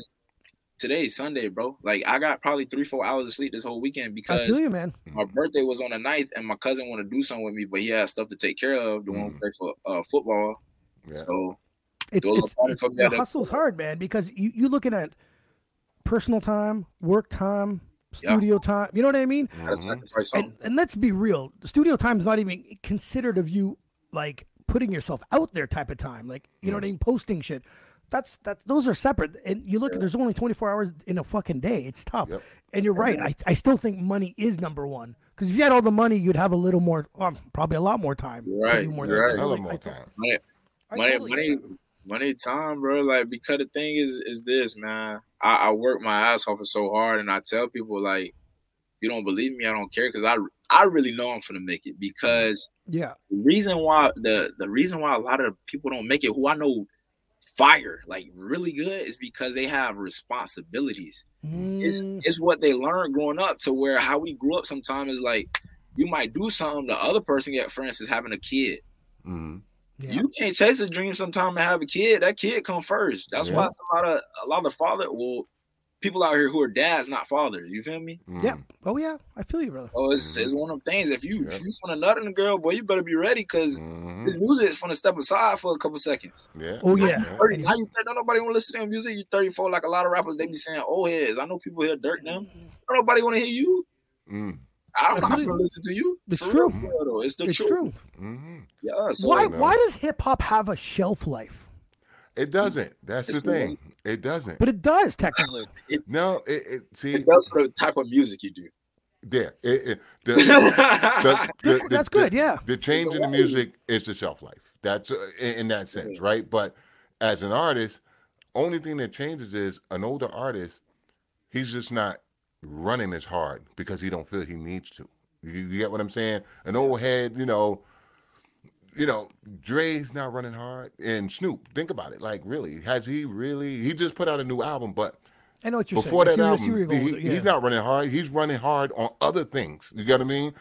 today, Sunday, bro. Like I got probably three, four hours of sleep this whole weekend I because feel you, man. my birthday was on the 9th and my cousin wanted to do something with me, but he had stuff to take care of. The one Mm. play for uh, football. Yeah. So It's, Do a little it's, it's for me the at the- hustle's hard, man, because you you looking at personal time, work time, Yeah. studio time. You know what I mean? I gotta Mhm. And, and let's be real, studio time is not even considered of you like putting yourself out there type of time. Like you know what I mean, posting shit. That's that. Those are separate. And you look, there's only 24 hours in a fucking day. It's tough. Yep. And you're right. I, I still think money is number one. Because if you had all the money, you'd have a little more, um, probably a lot more time. right, more you're than- right. Hella I- more I- time. Money, I money, totally money, get that. Money, time, bro. Like because the thing is, is this, man. I, I work my ass off so hard, and I tell people like, if you don't believe me, I don't care because I, I really know I'm gonna make it because Yeah. the reason why the the reason why a lot of people don't make it who I know fire like really good is because they have responsibilities. It's Mm, it's what they learned growing up to where how we grew up sometimes is like you might do something the other person get for instance having a kid. Mhm. Yeah. You can't chase a dream sometime and have a kid. That kid come first. That's Yeah. why it's a lot of a lot of father well people out here who are dads, not fathers. You feel me? Mhm. Yeah. Oh yeah. I feel you, brother. Oh, it's, Mhm. it's one of them things. If you Yep. if you want a nut in a girl, boy, you better be ready because Mhm. this music is gonna step aside for a couple seconds. Yeah. Oh Now yeah. you 30, now you think don't nobody want to listen to your music. You 34, like a lot of rappers, they be saying "Oh heads. I know people hear dirt now. Don't nobody want to hear you. Mm. I don't know Absolutely. to listen to you. It's true. real, for real. It's the It's truth. true. Mhm. Yeah. So Why man. why does hip hop have a shelf life? It doesn't. That's It's the thing. It doesn't. But it does technically. No, it, it see it does for the type of music you do. there. It, it, the, the, the, the- That's the- good. Yeah. The change in the music is the shelf life. That's uh, in, in that sense, right? But as an artist, only thing that changes is an older artist. He's just not running as hard because he don't feel he needs to. You, you get what I'm saying? An old head, you know. You know, Dre's not running hard, and Snoop. Think about it. Like, really, has he really? He just put out a new album, but I know what you're before saying. that I see where- I see where album, he, it, he's not running hard. He's running hard on other things. You get what I mean?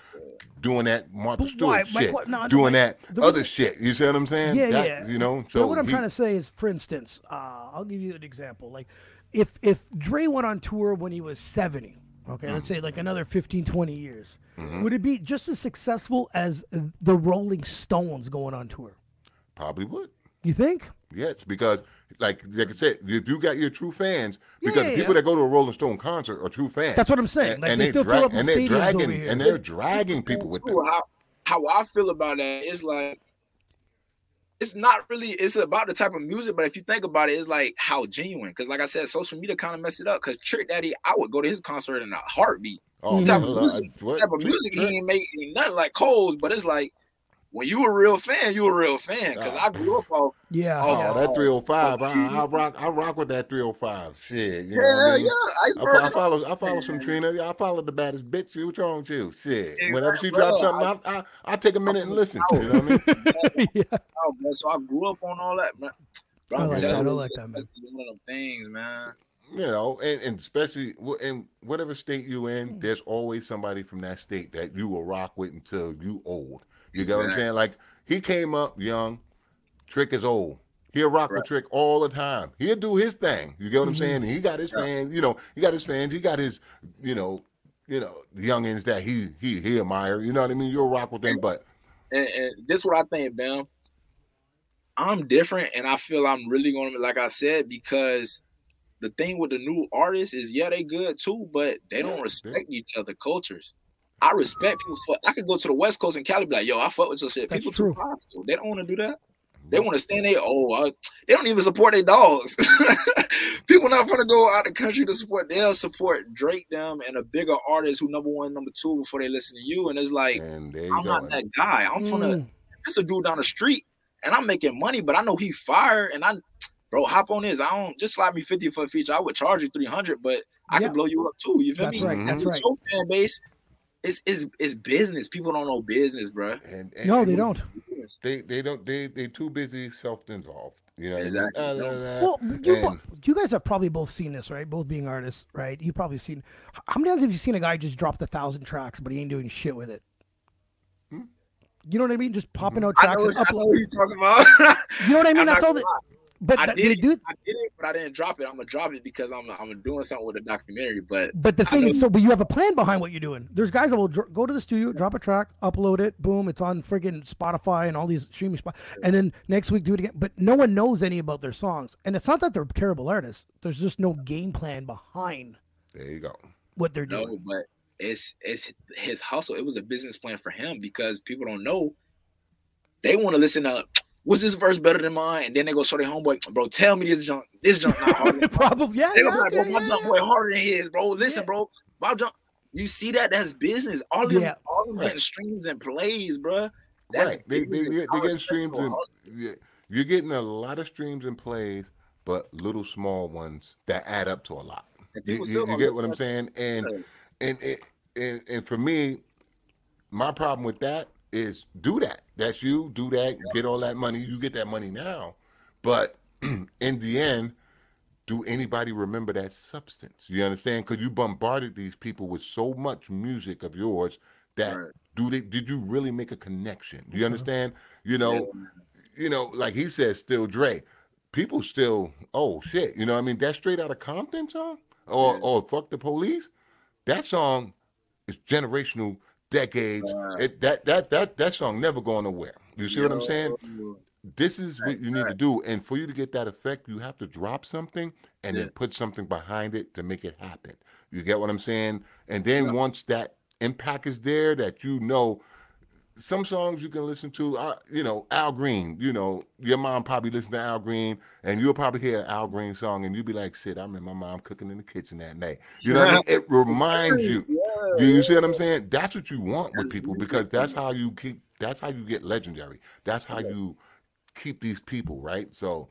Doing that Martha But? Stewart Mike, shit, what- no, doing Mike, that other reason- shit. You see what I'm saying? Yeah, That- yeah. You know, But so what I'm he- trying to say is, for instance, uh, I'll give you an example. Like, if if Dre went on tour when he was 70, okay, let's say like another 15, 20 years, Mm-hmm. would it be just as successful as the Rolling Stones going on tour? probably would. You think? Yes, because like like I said, if you got your true fans, because yeah, the people yeah. that go to a Rolling Stone concert are true fans. That's what I'm saying. And, Like, and they they still fill drag- up and the they're stadiums over dragging here. and they're It's- dragging people with Too, them. how how I feel about that is like it's not really it's about the type of music, but if you think about it, it's like how genuine. Because like I said, social media kind of messed it up. Because Trick Daddy, I would go to his concert in a heartbeat. Oh, Mhm. Type man, of I- music, what? type of music he ain't making nothing like Cole's, but it's like when you a real fan, you a real fan. Because Ah. I grew up off Yeah. Oh, yeah. Oh, that 305. I, I rock. I rock with that 305. Shit. You know yeah, what I mean? yeah, I, iceberg. I follow. I follow some Trina. I follow the baddest bitch. You What's wrong with you? Shit. Whenever she Exactly, drops something, I, I I take a minute and listen. You know what I mean? yeah. Oh, man, so I grew up on all that, man. Bro, I I'm like that, I you, like it's- that, man. it's one of them things, man. You know, and, and especially w- in whatever state you in, there's always somebody from that state that you will rock with until you old. You get what I'm saying? Like he came up young. Trick is old. He'll rock with Trick all the time. He'll do his thing. You get what I'm Mhm. saying? He got his Yeah. fans. You know, he got his fans. He got his, you know, you know, youngins that he he he admire. You know what I mean? You'll rock with them, but and, and this what I think, Bam. I'm different, and I feel I'm really gonna, like I said, because the thing with the new artists is, yeah, they good too, but they don't Yeah, respect each other cultures. I respect people for. I could go to the West Coast and Cali, be like, yo, I fuck with your shit. That's people true. too prideful. They don't want to do that. They want to stand there. Oh, uh, they don't even support their dogs. People not gonna go out of the country to support. They'll support Drake them and a bigger artist who number one, number two before they listen to you. And it's like and I'm go. not that guy. I'm from Mm. the this a dude down the street, and I'm making money, but I know he fire, and I, bro, hop on this. I don't just slide me fifty for a feature. I would charge you three hundred, but I Yeah. can blow you up too. You feel That's me? right. That's It's right. Your fan base, it's is is business. People don't know business, bro. And, and No, they don't. They they don't they they too busy self involved. You know Exactly. I mean? Ah, da, da, da. Well, you, And- you guys have probably both seen this, right? Both being artists, right? You probably seen. How many times have you seen a guy just drop the thousand tracks, but he ain't doing shit with it? Hmm? You know what I mean? Just popping hmm. out I tracks know, and I know what you're talking about. You know what I mean? I'm That's all. gonna That, lie. But I th- did, it, do... I did it, but I didn't drop it. I'm gonna drop it because I'm I'm doing something with a documentary. But But the thing is, so but you have a plan behind what you're doing. There's guys that will dr- go to the studio, drop a track, upload it, boom, it's on friggin' Spotify and all these streaming spots, and then next week do it again. But no one knows any about their songs, and it's not that they're terrible artists. There's just no game plan behind there you go. what they're doing, no, doing. but it's it's his hustle. It was a business plan for him because people don't know. They want to listen to was this verse better than mine, and then they go show their homeboy, bro. Tell me this junk, this junk not hard. than. Probably, yeah. They yeah, gonna be like, yeah, bro, my yeah, jump yeah. boy harder than his, bro. Listen, Yeah. bro, my jump. You see that? That's business. All of them, Yeah. all of them Right. getting streams and plays, bro. That's right. They, they, business. they, they're getting streams and yeah, you're getting a lot of streams and plays, but little small ones that add up to a lot. You, you- you get what I'm saying? And and and, and and for me, my problem with that is do that. That's you. Do that. Get all that money. You get that money now, but in the end, do anybody remember that substance? You understand? Because you bombarded these people with so much music of yours that Right. do they did you really make a connection? Do you mm-hmm. understand? You know, you know, like he says, still Dre. People still, oh shit, you know, I mean, that straight out of Compton song, or Yeah. or fuck the police. That song is generational, decades. Right. It, that that that that song never going nowhere. You see what I'm saying? This is what you need to do, and for you to get that effect, you have to drop something and Yeah. then put something behind it to make it happen. You get what I'm saying? And then Yeah. once that impact is there, that you know some songs you can listen to, uh, you know, Al Green, you know, your mom probably listened to Al Green and you'll probably hear an Al Green song and you'll be like, shit, I'm remember my mom cooking in the kitchen that night. You know what I mean? It reminds you. Yeah, You, you see what I'm saying? That's what you want with people because that's how you keep, that's how you get legendary. That's how you keep these people, right? So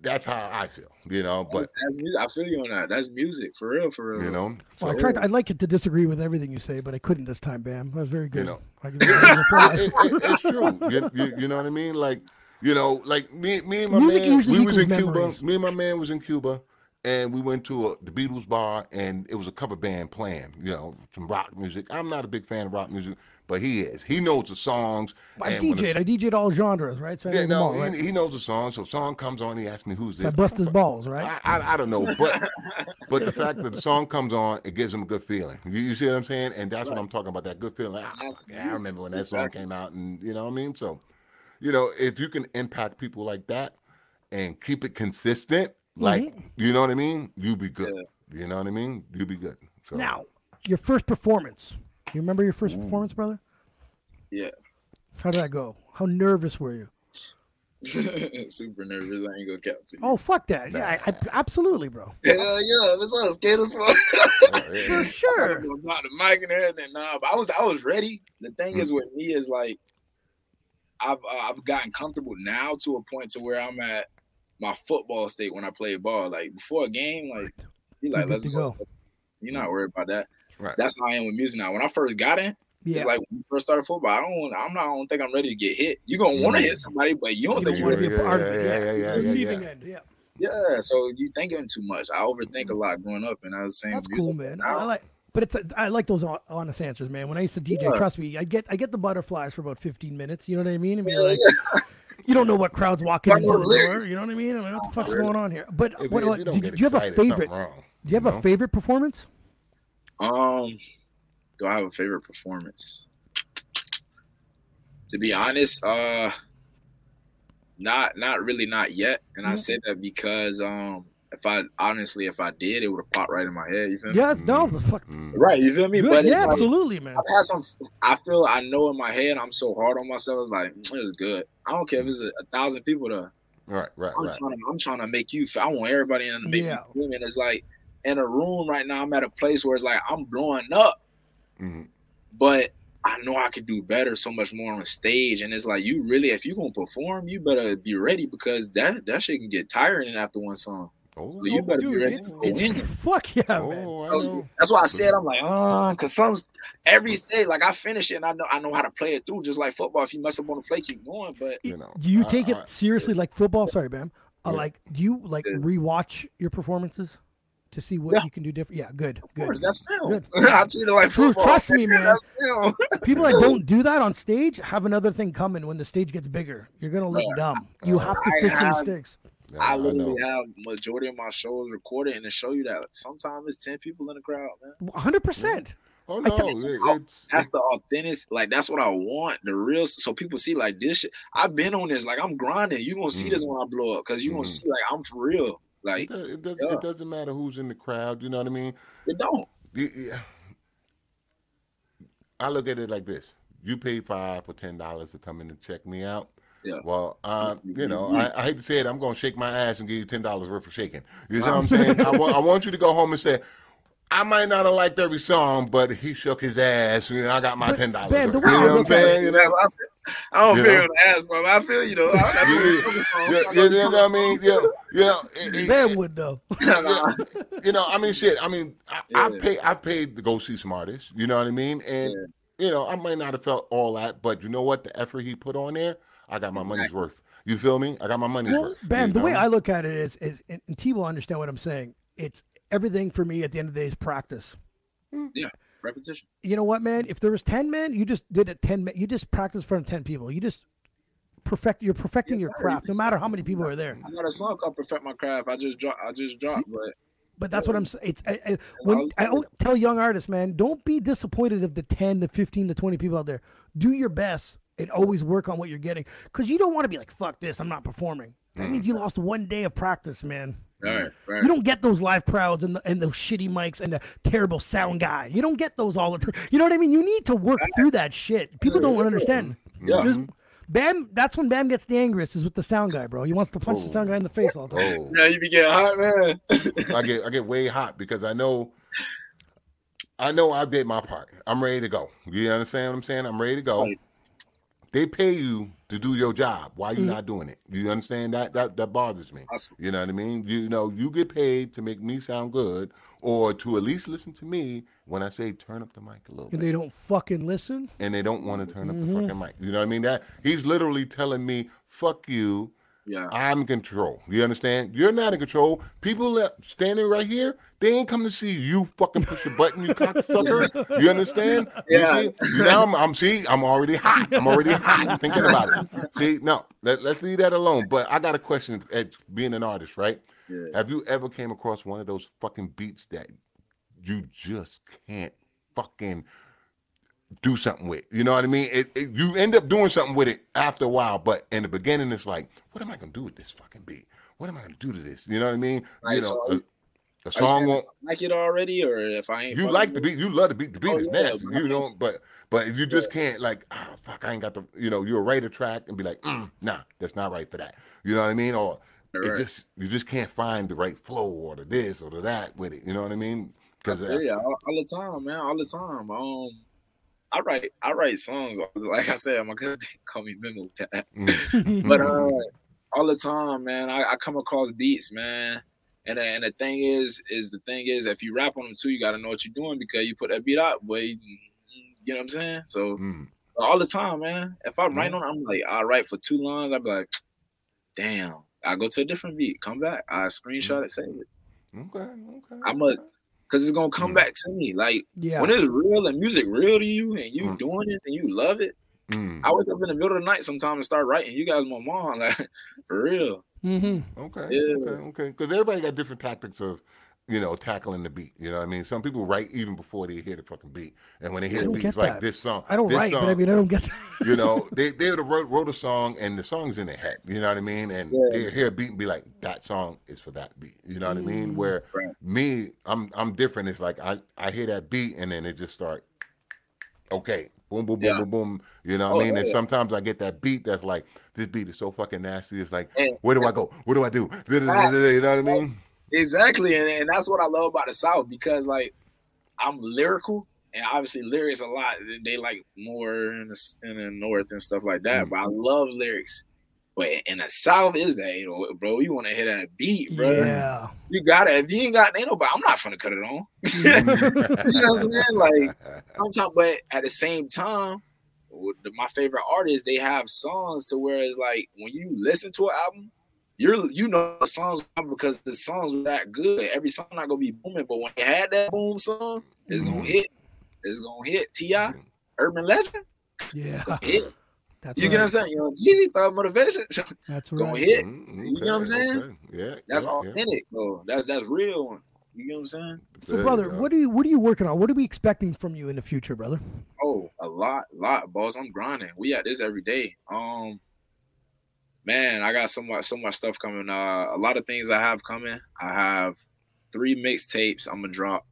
that's how I feel, you know, but, That's, that's music. I feel you on that. That's music for real, for real. you know, Well, I so- tried. I'd like it to disagree with everything you say, but I couldn't this time, Bam. That was very good. know. I give you a round of applause. it, it- it's true. You, you, you know what I mean? Like, you know, like me, me and my Music man, we was in equals Cuba. Me and my man was in Cuba, and we went to a, the Beatles bar, and it was a cover band playing, you know, some rock music. I'm not a big fan of rock music, but he is. He knows the songs. I and when the- DJ'd. I DJ'd all genres, right? So I yeah, no, all, right? he, he knows the song. So song comes on, he asks me who's So I this. bust his balls, right? I, I, I don't know, but but the fact that the song comes on, it gives him a good feeling. You, you see what I'm saying? And that's what I'm talking about. That good feeling. Like, ah, That's yeah, I remember when that song came out, and you know what I mean. So, you know, if you can impact people like that and keep it consistent, like you know what I mean, you be good. You know what I mean? You be good. So Now, your first performance. You remember your first performance, brother? Yeah. How did that go? How nervous were you? Super nervous. I ain't gonna count to you. Oh, fuck that. Yeah, I, I, absolutely, bro. yeah, yeah. It's all scared as fuck. uh, For sure. About the mic and everything. Nah, but I was I was ready. The thing is with me is like I've uh, I've gotten comfortable now to a point to where I'm at my football state when I play ball. Like before a game, like you You're like let's go. go. You're not worried about that. right. That's how I am with music now. When I first got in, Yeah. it's like when you first started football. I don't. I'm not. I don't think I'm ready to get hit. You're gonna want to hit somebody, but you don't you think you're want to be a part yeah, of it. yeah, Yeah, yeah, yeah, yeah, Receiving yeah. end. Yeah. Yeah. So you thinking too much. I overthink a lot growing up, and I was saying That's music. cool, man. now- I like, but it's I like those honest answers, man. When I used to DJ, Yeah. trust me, I get I get the butterflies for about 15 minutes. You know what I mean? And you're Yeah, like, you don't know what crowds walking I into the the door. You know what I mean? I mean, what the fuck's Really? going on here? But If, what, if what you don't did, do you have a favorite? wrong. Do you have you a favorite performance? Um, do I have a favorite performance? To be honest, uh, not not really, not yet. And I Yeah. say that because um, if I honestly, if I did, it would have popped right in my head. You feel me? Yeah, it's no, but fuck. Mm. Right. You feel me? Good, But yeah, like, absolutely, man. I've had some. I feel I know in my head I'm so hard on myself. It's like "Mm, it's good. I don't care if it's a, a thousand people there. Right, right, I'm right. trying to I'm trying to make you I want everybody in the make Yeah. me feel and it's like in a room right now I'm at a place where it's like I'm blowing up, Mhm. but I know I could do better so much more on stage. And it's like you really if you're gonna perform, you better be ready because that that shit can get tiring after one song. Oh, So you better be Dude, ready it's, to it's- win. fuck yeah, man. oh, I So that's why I said I'm like, uh, cause some every stage, like I finish it and I know I know how to play it through, just like football. If you mess up on the play, keep going. But You know, Do you I- take it I- seriously like football? Sorry, Bam. Uh, like, do you like Yeah. rewatch your performances to see what Yeah. you can do different? Yeah, good, Of good. course, that's film. Good. I treat it like True, football. trust me, man. People that don't do that on stage have another thing coming when the stage gets bigger. You're gonna look dumb. You have to I fix your mistakes. Yeah, I know. literally have majority of my shows recorded and to show you that sometimes it's ten people in the crowd, man. 100. percent Oh no, tell- it- Oh, it's, That's the authentic, like that's what I want. The real, so people see like this shit. I've been on this, like I'm grinding. You gonna see this when I blow up, cause you gonna Mhm. see like I'm for real. it, Like does, it, does, yeah. it doesn't matter who's in the crowd. You know what I mean? it don't. You- yeah. I look at it like this: you pay five for ten dollars to come in and check me out. Yeah. Well, uh, you know, I, I hate to say it, I'm going to shake my ass and give you ten dollars worth of shaking. You know what I'm saying? I want, I want you to go home and say, I might not have liked every song, but he shook his ass. You know, I got my ten dollars. man, You the know I what I'm look at it- saying? You know, I don't You feel know? an ass, bro. I feel you though. I, you, I'm coming you- you know what I mean? Yeah, you know, it- it- Man would though. You know, I mean, shit. I mean, I, Yeah. I've paid, I've paid to go see some artists. You know what I mean? And you know, I might not have felt all that, but you know what? The effort he put on there, I got my money's worth. You feel me? I got my money's Well, worth. Bam, you the way? I look at it is, is and T will understand what I'm saying. It's everything for me at the end of the day is practice. Hmm. Yeah. Repetition. You know what, man? If there was ten men, you just did it ten. men. You just practice in front of ten people. You just perfect. You're perfecting your craft, no matter how many people are there. I got a song called "Perfect My Craft." I just dropped. I just dropped, but But that's what I'm saying. It's I, I, all when you I do. always tell young artists, man, don't be disappointed of the 10, the 15, the 20 people out there. Do your best and always work on what you're getting because you don't want to be like, fuck this, I'm not performing. That means you mm. lost one day of practice, man. all right, right. You don't get those live crowds and, the, and those shitty mics and the terrible sound guy. You don't get those all the time. You know what I mean? You need to work through that shit. People don't understand. Yeah. Just mm-hmm. Bam, that's when Bam gets the angriest is with the sound guy, bro. He wants to punch the Oh. sound guy in the oh. face all the time. Oh, Yeah, you be getting hot, man. I get I get way hot because I know I know I did my part. I'm ready to go. You understand what I'm saying? I'm ready to go. They pay you to do your job. Why Mm-hmm. you not doing it? You understand that? That that bothers me. Awesome. You know what I mean? You know, you get paid to make me sound good or to at least listen to me when I say turn up the mic a little And bit. they don't fucking listen. And they don't want to turn up Mm-hmm. the fucking mic. You know what I mean? That he's literally telling me, fuck you. Yeah. I'm in control. You understand? You're not in control. People standing right here, they ain't come to see you fucking push a button, you cocksucker. You understand? Yeah. You see? Now I'm, I'm see, I'm already hot. I'm already hot thinking about it. See, no, let, let's leave that alone. But I got a question at being an artist, right? Yeah. Have you ever came across one of those fucking beats that you just can't fucking do something with? You know what I mean? It, it- you end up doing something with it after a while, but in the beginning, it's like, what am I gonna do with this fucking beat? What am I gonna do to this? You know what I mean? Right, you know, so a, a song won't. Like it already, or if I ain't You like the beat, you love the beat. The beat Oh, is yeah, nasty, you know. But but you just can't like, oh fuck, I ain't got the. You know, you'll write a track and be like, mm, nah, that's not right for that. You know what I mean? Or it just you just can't find the right flow or the this or the that with it. You know what I mean? Because? Yeah, all, all the time, man, all the time. Um, I write, I write songs. Like I said, my cousin call me Memo Cat. Mm. but uh, all the time, man, I, I come across beats, man. And the, and the thing is, is the thing is, if you rap on them too, you got to know what you're doing because you put that beat out, boy. You know what I'm saying? So Mm. all the time, man. If I'm Yeah. writing on, I'm like, I write for two lines. I'd be like, damn. I go to a different beat, come back, I screenshot it, save it, Okay, okay. I'm a- cause it's gonna come Mm. back to me. Like Yeah. when it's real and music real to you, and you Mm. doing this and you love it. Mm. I wake up in the middle of the night sometimes and start writing. You guys, my mom, like for real. hmm Okay, Yeah. okay, okay. Because everybody got different tactics of, you know, tackling the beat. You know what I mean? Some people write even before they hear the fucking beat, and when they hear I the beat, get it's like this song. I don't this write, song, but I mean, I don't get that. you know, they they would have wrote, wrote a song and the song's in their head. You know what I mean? And Yeah. they hear a beat and be like, that song is for that beat. You know what I mean? Mm. Where Right. me, I'm I'm different. It's like I I hear that beat and then it just start. Okay, boom, boom, boom, Yeah. boom, boom. You know what Oh, I mean? And yeah. sometimes I get that beat that's like, this beat is so fucking nasty. It's like, And- where do I go? What do I do? You know what I mean? Exactly, and, and that's what I love about the South because like I'm lyrical, and obviously lyrics a lot. They like more in the, in the North and stuff like that. Mm. But I love lyrics. But in the South is that, you know, bro. You want to hit that beat, bro. Yeah. You got it. If you ain't got, ain't nobody. I'm not gonna cut it on. You know what I'm saying? Like sometimes, but at the same time, my favorite artists, they have songs to where it's like when you listen to an album, you're you know the songs because the songs were that good. Every song not gonna be booming, but when they had that boom song, it's gonna Mm-hmm. hit. It's gonna hit. T.I., Urban Legend, Yeah. hit. That's You right. get what I'm saying? You know, Jeezy thought motivation. That's gonna hit. Mm, You know what I'm saying? okay. Yeah. That's yeah, yeah. authentic, though. That's that's real. one. You get what I'm saying? So, There brother, go. what are you what are you working on? What are we expecting from you in the future, brother? Oh, a lot, lot, boss. I'm grinding. We at this every day. Um, man, I got so much, so much stuff coming. Uh, a lot of things I have coming. I have three mixtapes. I'm gonna drop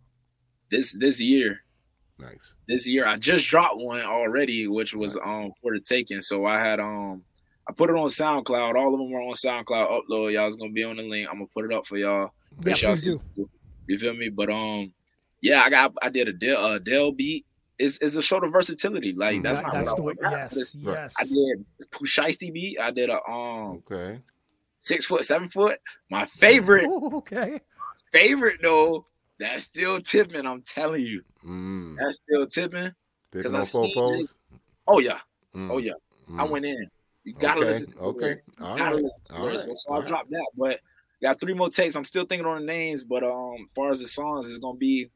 this this year. Nice. This year, I just dropped one already, which was Nice. um for the taking. So I had um, I put it on SoundCloud. All of them are on SoundCloud. Upload. Y'all's gonna be on the link. I'm gonna put it up for y'all. Yeah, Make y'all see do. You feel me? But um, yeah, I got I did a Dell uh, Dell beat. It's, it's a show of versatility. Like Mhm. that's not that's what the I way. would Yes, but yes. I did Pusheisty beat. I did a um Okay. six foot, seven foot. My favorite, Oh, okay. favorite though, that's still tipping. I'm telling you, Mm. that's still tipping. Did 'cause no I seen fofos? Oh yeah, Mm, oh yeah. I mm. went in. You gotta Okay, listen. To okay. lyrics. You All gotta right, listen to the all lyrics. right, So I all right. dropped that, but got three more takes. I'm still thinking on the names, but um, as far as the songs, it's gonna be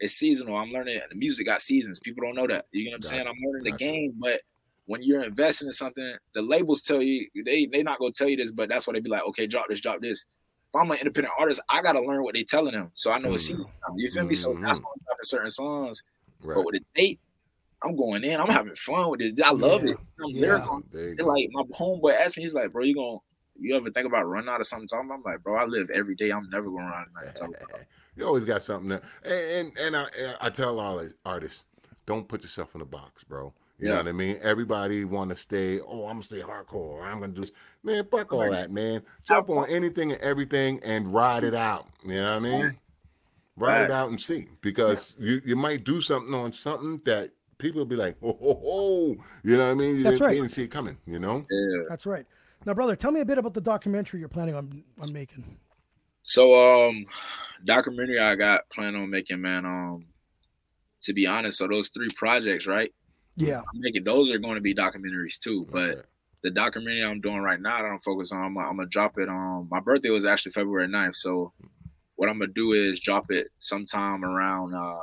it's seasonal. I'm learning the music got seasons. People don't know that. You know what I'm saying? I'm learning the game, but when you're investing in something, the labels tell you they they not gonna tell you this, but that's why they be like, okay, drop this, drop this. If I'm an independent artist, I gotta learn what they telling them, so I know it's Mhm. season. You feel me? So that's why I'm dropping certain songs. Right. But with the tape, I'm going in. I'm having fun with this. I love Yeah, it. I'm yeah. lyrical. There you And go. like my homeboy asked me, he's like, bro, you gonna you ever think about running out of something? Talking? I'm like, bro, I live every day. I'm never gonna run out of nothing. To talk about." you always got something there. And and, and I I tell all the artists, don't put yourself in a box, bro. You know Yeah. what I mean? Everybody want to stay. Oh, I'm gonna stay hardcore. I'm gonna do this. Man, fuck all that, man. Jump on anything and everything and ride it out. You know what I mean? Ride it out and see because you you might do something on something that people will be like, oh, ho, ho. you know what I mean? You That's didn't, right. didn't see it coming. You know? Yeah. That's right. Now, brother, tell me a bit about the documentary you're planning on on making. So um, documentary I got planning on making, man. Um, to be honest, so those three projects, right? Yeah. I'm making those are going to be documentaries too. But Okay. the documentary I'm doing right now I don't focus on, I'm, I'm gonna drop it. on my birthday was actually February 9th, so what I'm gonna do is drop it sometime around uh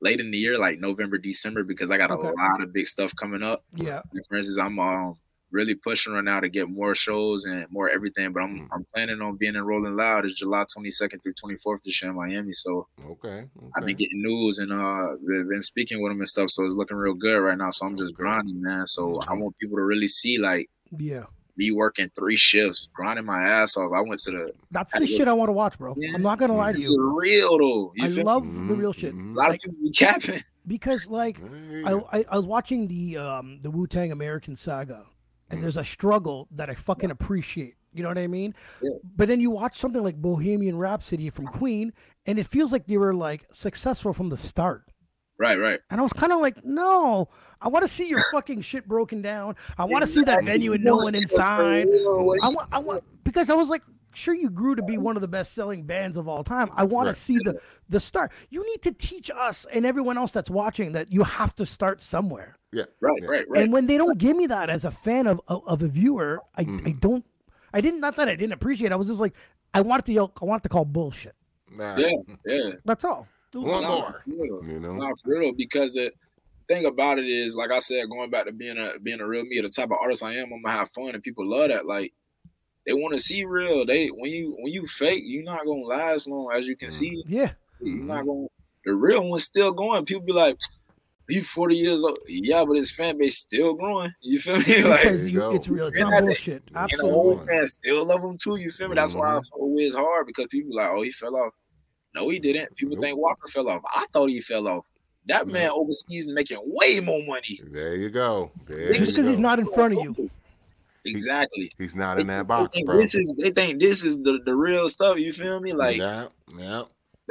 late in the year, like November, December, because I got Okay. a lot of big stuff coming up. Yeah. Like, for instance, I'm um, really pushing right now to get more shows and more everything. But I'm Mm. I'm planning on being in Rolling Loud. It's July 22nd through 24th this year in Miami. So Okay. I've been getting news and uh been been speaking with them and stuff. So it's looking real good right now. So I'm just Okay. grinding, man. So I Mhm. want people to really see like Yeah. me working three shifts, grinding my ass off. I went to the. That's the get- shit I want to watch, bro. Yeah. I'm not gonna lie to This is you. real though. You I love Mhm, the real shit a lot like- of people be capping. because, like, I, I I was watching the um the Wu Tang American Saga, and Mm. there's a struggle that I fucking appreciate. You know what I mean? Yeah. But then you watch something like Bohemian Rhapsody from Queen, and it feels like they were like successful from the start. Right, right. And I was kind of like, no, I want to see your fucking shit broken down. I want to see that venue and no one inside. I want, I want, because I was like, sure, you grew to be one of the best selling bands of all time. I want Right. to see the the start. You need to teach us and everyone else that's watching that you have to start somewhere. Yeah. Right, yeah. right, right. And when they don't give me that as a fan of of, of a viewer, I, I Mhm. don't. I didn't. Not that I didn't appreciate. it. I was just like, I wanted to yell. I wanted to call bullshit. Nah. Yeah, yeah. That's all. One Nah, more. for real. You know? Nah, for real, because the thing about it is, like I said, going back to being a being a real me, the type of artist I am, I'm gonna have fun, and people love that. Like they want to see real. They when you when you fake, you're not gonna last long, as you can Mm. see. Yeah. You're Mhm. not gonna. The real one's still going. People be like, "He 40 years old." Yeah, but his fan base still growing. You feel me? like. Because you you, it's real. It's And not that- bullshit. And the Absolutely. old fans still love him too. You feel me? That's why mm-hmm. I feel Wiz hard because people like, oh, he fell off. No, he didn't. People Nope. think Walker fell off. I thought he fell off. That man overseas making way more money. There you go. There Just because he's not in front of you. Exactly. He's not in that box, bro. This is they think this is the, the real stuff. You feel me? Like yeah, yeah.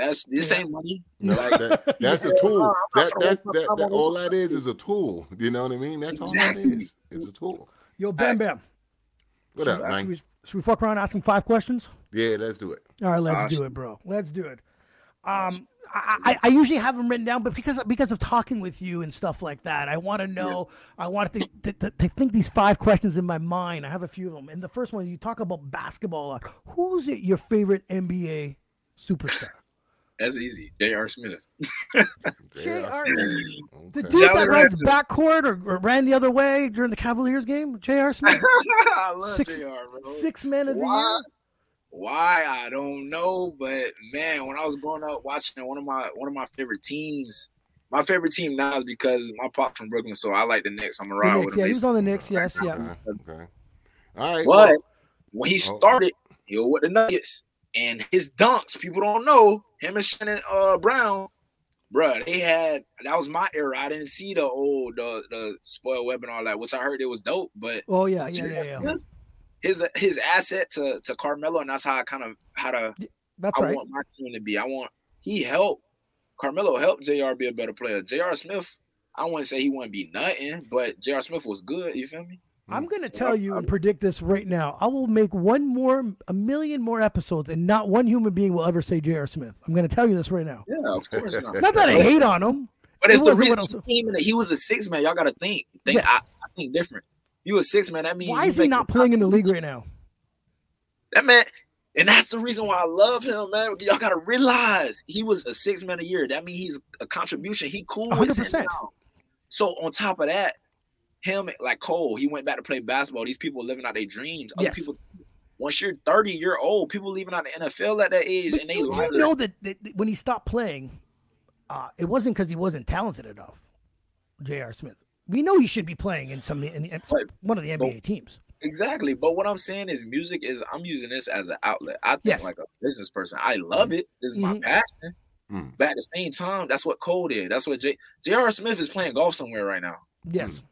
That's this Yeah. ain't money. No, Like that, that's a tool. I'm That, that, that, that, all that is is a tool. You know what I mean? That's all that is. It's a tool. Yo, Bam Bam. What up, Should man? we, should we fuck around and ask him five questions? Yeah, let's do it. All right, let's do it, bro. Let's do it. Um, I, I, I usually have them written down, but because because of talking with you and stuff like that, I want to know. I want to, to, to, to think these five questions in my mind. I have a few of them, and the first one you talk about basketball. a lot. Who's it, your favorite NBA superstar? That's easy. J.R. Smith. J.R. Okay. The dude that Jalen runs backcourt or, or ran the other way during the Cavaliers game, J.R. Smith, I love Six- J.R. Bro. six man of the year. Why I don't know, but man, when I was growing up watching one of my one of my favorite teams, my favorite team now is because my pop from Brooklyn, so I like the Knicks. I'm The gonna ride Knicks, with yeah, he was on the Knicks. Yes, yeah. Okay. okay. All right. But well, when he Oh. started, he was with the Nuggets and his dunks, people don't know him and Shannon uh, Brown, bruh, They had that was my era. I didn't see the old the the Spud Webb and all that, which I heard it was dope. But Oh yeah, yeah, yeah, yeah. his his asset to to Carmelo, and that's how I kind of how to That's I right. want my team to be. I want he helped Carmelo helped Jr. be a better player. Jr. Smith, I wouldn't say he wouldn't be nothing, but Jr. Smith was good. You feel me? I'm gonna tell you and predict this right now. I will make one more, a million more episodes, and not one human being will ever say J.R. Smith. I'm gonna tell you this right now. Yeah, of course not. Not that I hate on him. But it's It the wasn't reason what he came in. He was a six man. Y'all got to think. Think. Yes. I, I think different. You a six man. That means Why is he not playing in the league right now? That man, and that's the reason why I love him, man. Y'all got to realize he was a six man a year. That means he's a contribution. He cool 100%. sitting down. So on top of that, him like Cole, he went back to play basketball. These people living out their dreams. Other Yes. people. Once you're 30 year old, people leaving out the NFL at that age, But and they you, live you know that, that that when he stopped playing, uh, it wasn't because he wasn't talented enough. J.R. Smith. We know he should be playing in some in, in Right. one of the NBA teams. Exactly. But what I'm saying is music is I'm using this as an outlet. I think Yes. like a business person. I love it. This is my Mhm. passion. Mm. But at the same time, that's what Cole did. That's what J J.R. Smith is playing golf somewhere right now. Yes.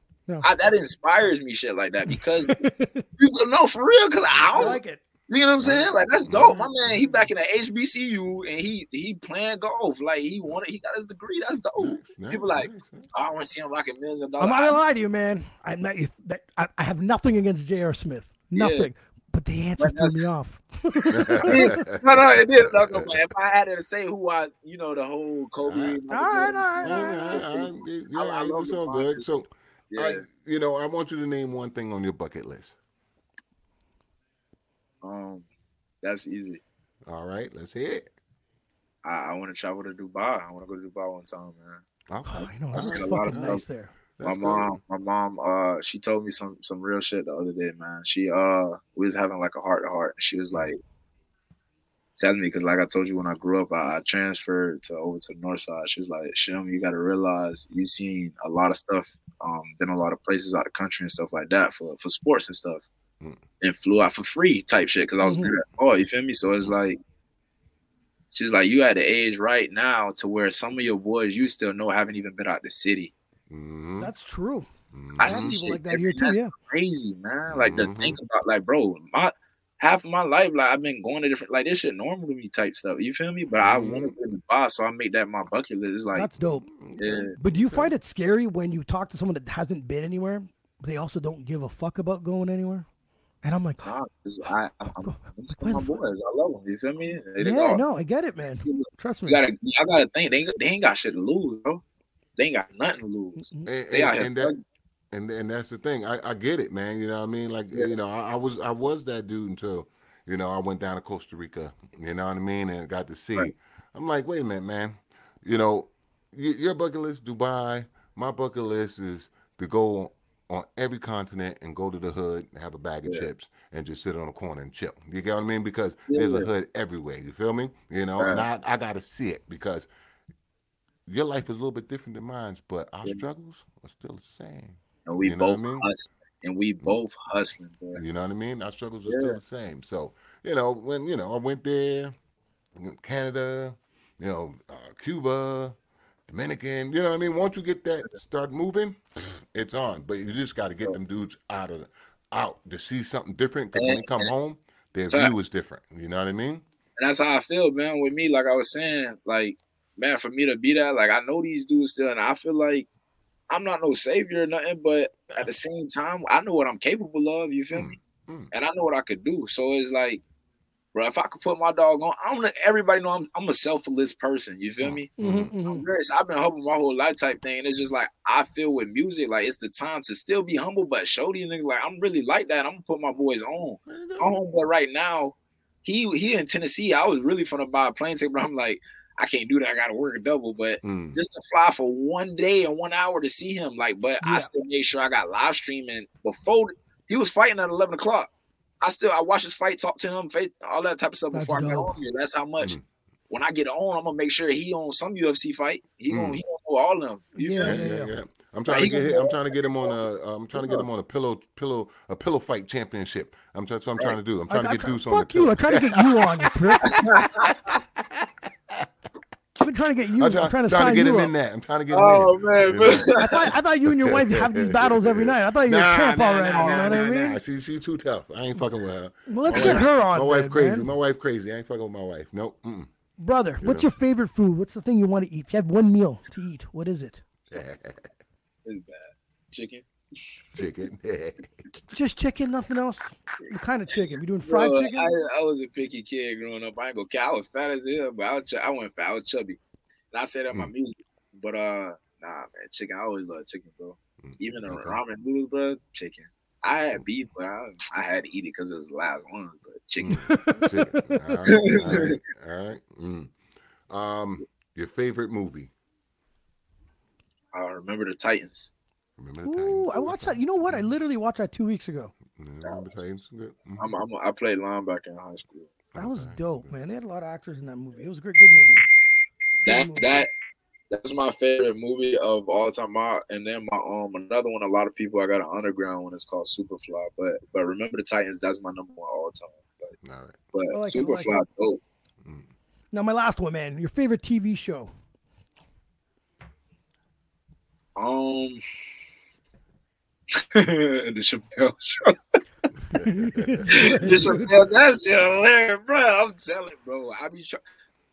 I, that inspires me shit like that because people know for real because I I don't like it. you know what I'm saying? Like that's dope. My mm-hmm. man, he back in the HBCU and he he playing golf. Like he wanted he got his degree. That's dope. Nice, nice, People like, nice, nice. Oh, I want to see him rocking millions of dollars. I'm dollars. not gonna lie to you, man. I'm not. you- That, I, I have nothing against J.R. Smith. Yeah. Nothing. But the answer But threw that's- me off. no, no, it is. No, no, if I had to say who I, you know, the whole Kobe. All right, Michael all right, Jordan, all right, All all right, right. all right, you- you I- I right, love it's all good. So, Yeah. I, you know, I want you to name one thing on your bucket list. Um, that's easy. All right, let's hear it. I, I want to travel to Dubai. I want to go to Dubai one time, man. Okay. Oh, I know. all That's seen a lot of fucking nice stuff. there. that's my mom, my mom, uh, she told me some some real shit the other day, man. She uh, we was having like a heart to heart. She was like telling me because, like I told you, when I grew up, I, I transferred to over to the north side. She was like, "Shim, you got to realize you've seen a lot of stuff, um, been a lot of places out of the country and stuff like that for for sports and stuff, Mm. and flew out for free type shit because I was Mhm. good at oh, you feel me? So it's like." She's like, you at the age right now to where some of your boys you still know haven't even been out the city. Mhm, That's true. I I see people shit like that here too. different. Yeah. crazy, man. Like to Mhm. think about, like, bro, my half of my life, like I've been going to different, like this shit normal to me type stuff. You feel me? But I want to go to Dubai, so I make that my bucket list. It's like, That's dope. yeah, But do you find it scary when you talk to someone that hasn't been anywhere, but they also don't give a fuck about going anywhere? And I'm like, nah, 'cause I, I'm, I'm, I'm just my boys. I love them. You feel me? They, they yeah, all- no, I get it, man. Trust You me. gotta, I gotta think. They, ain't- they ain't got shit to lose, bro. They ain't got nothing to lose. And, They out and, here. and that, and and that's the thing. I, I get it, man. You know what I mean? Like Yeah. you know, I, I was I was that dude until you know I went down to Costa Rica. You know what I mean? And got to see. Right. I'm like, wait a minute, man. You know, your bucket list, Dubai. My bucket list is to go on every continent and go to the hood and have a bag of Yeah. chips and just sit on a corner and chill. You get what I mean? Because there's a hood everywhere. You feel me? You know, and I I got to see it because your life is a little bit different than mine, but our Yeah. struggles are still the same. And we You know what I both mean? hustling. And we both hustling, bro. You know what I mean? Our struggles are Yeah. still the same. So, you know, when you know, I went there, Canada, you know, uh, Cuba, Dominican. You know what I mean? Once you get that start moving, it's on. But you just got to get them dudes out of out to see something different. Because when they come home, their view is different. You know what I mean? And that's how I feel, man. With me, like I was saying, like, man, for me to be that, like, I know these dudes still, and I feel like I'm not no savior or nothing, but at the same time, I know what I'm capable of. You feel Mm, me? mm. And I know what I could do. So it's like, bro. If I could put my dog on, I'm gonna everybody know I'm, I'm a selfless person. You feel me? Mhm, mhm. I'm I've been humble my whole life type thing. It's just like I feel with music, like it's the time to still be humble, but show these niggas like I'm really like that. I'm gonna put my boys on. My homeboy right now, he he in Tennessee. I was really fun to buy a plane ticket, but I'm like, I can't do that. I gotta work a double. But Mm. just to fly for one day and one hour to see him, like, but Yeah. I still made sure I got live streaming before he was fighting at 11 o'clock. I still I watched his fight, talk to him, face all that type of stuff That's before I got on here. That's how much. Mm. When I get on, I'm gonna make sure he on some UFC fight. He Mm. gonna he gonna know all of them. You Yeah, Yeah, yeah, yeah. yeah. I'm trying He to get him, I'm trying to get him on a I'm trying to get him on a pillow pillow a pillow fight championship. I'm that's what I'm trying to do. I'm trying I- I to get try- Deuce on Fuck you! pillow. I try to get you on, you prick. I've been trying to get you. I'm I'm trying to trying sign to get you him up. in that. I'm trying to get him Oh in. man, You man. know? I thought, I thought you and your wife have these battles every night. I thought you were a champ nah, already. nah, you know nah, what I nah, mean? nah. She she too tough. I ain't fucking with her. Well, let's My get wife- her on. My wife then, crazy. man. My wife crazy. I ain't fucking with my wife. Nope. Mm-mm. Brother, what's Yeah. your favorite food? What's the thing you want to eat? If you had one meal to eat, what is it? It's bad. Chicken. Chicken. Just chicken, nothing else. What kind of chicken? We doing fried Bro, chicken? I, I was a picky kid growing up. I ain't gonna count. I was fat as hell, but I was, ch- I went fat. I was chubby. And I said that in my Mm. music. But uh, nah, man, chicken. I always love chicken, bro. Mm, Even the okay. ramen noodles, bro, chicken. I had beef, but I, I had to eat it because it was the last one. But chicken. Chicken. All right. All right. All right. Mm. Um, your favorite movie? I remember the Titans. Remember the Ooh, Titans? I watched that. You know what? I literally watched that two weeks ago. Yeah, Remember Titans? Mhm. I'm, I'm, I played linebacker in high school. That was Okay. dope, man. They had a lot of actors in that movie. It was a great, good movie. Good That movie. that that's my favorite movie of all time. My and then my um another one. A lot of people I got an underground one. It's called Superfly. But but remember the Titans. That's my number one all time. But, All right. but like it, I like Superfly, dope. Mm. Now, my last one, man. Your favorite TV show? Um, the Chappelle show. the Chappelle, that shit hilarious, bro. I'm telling, bro. I be trying.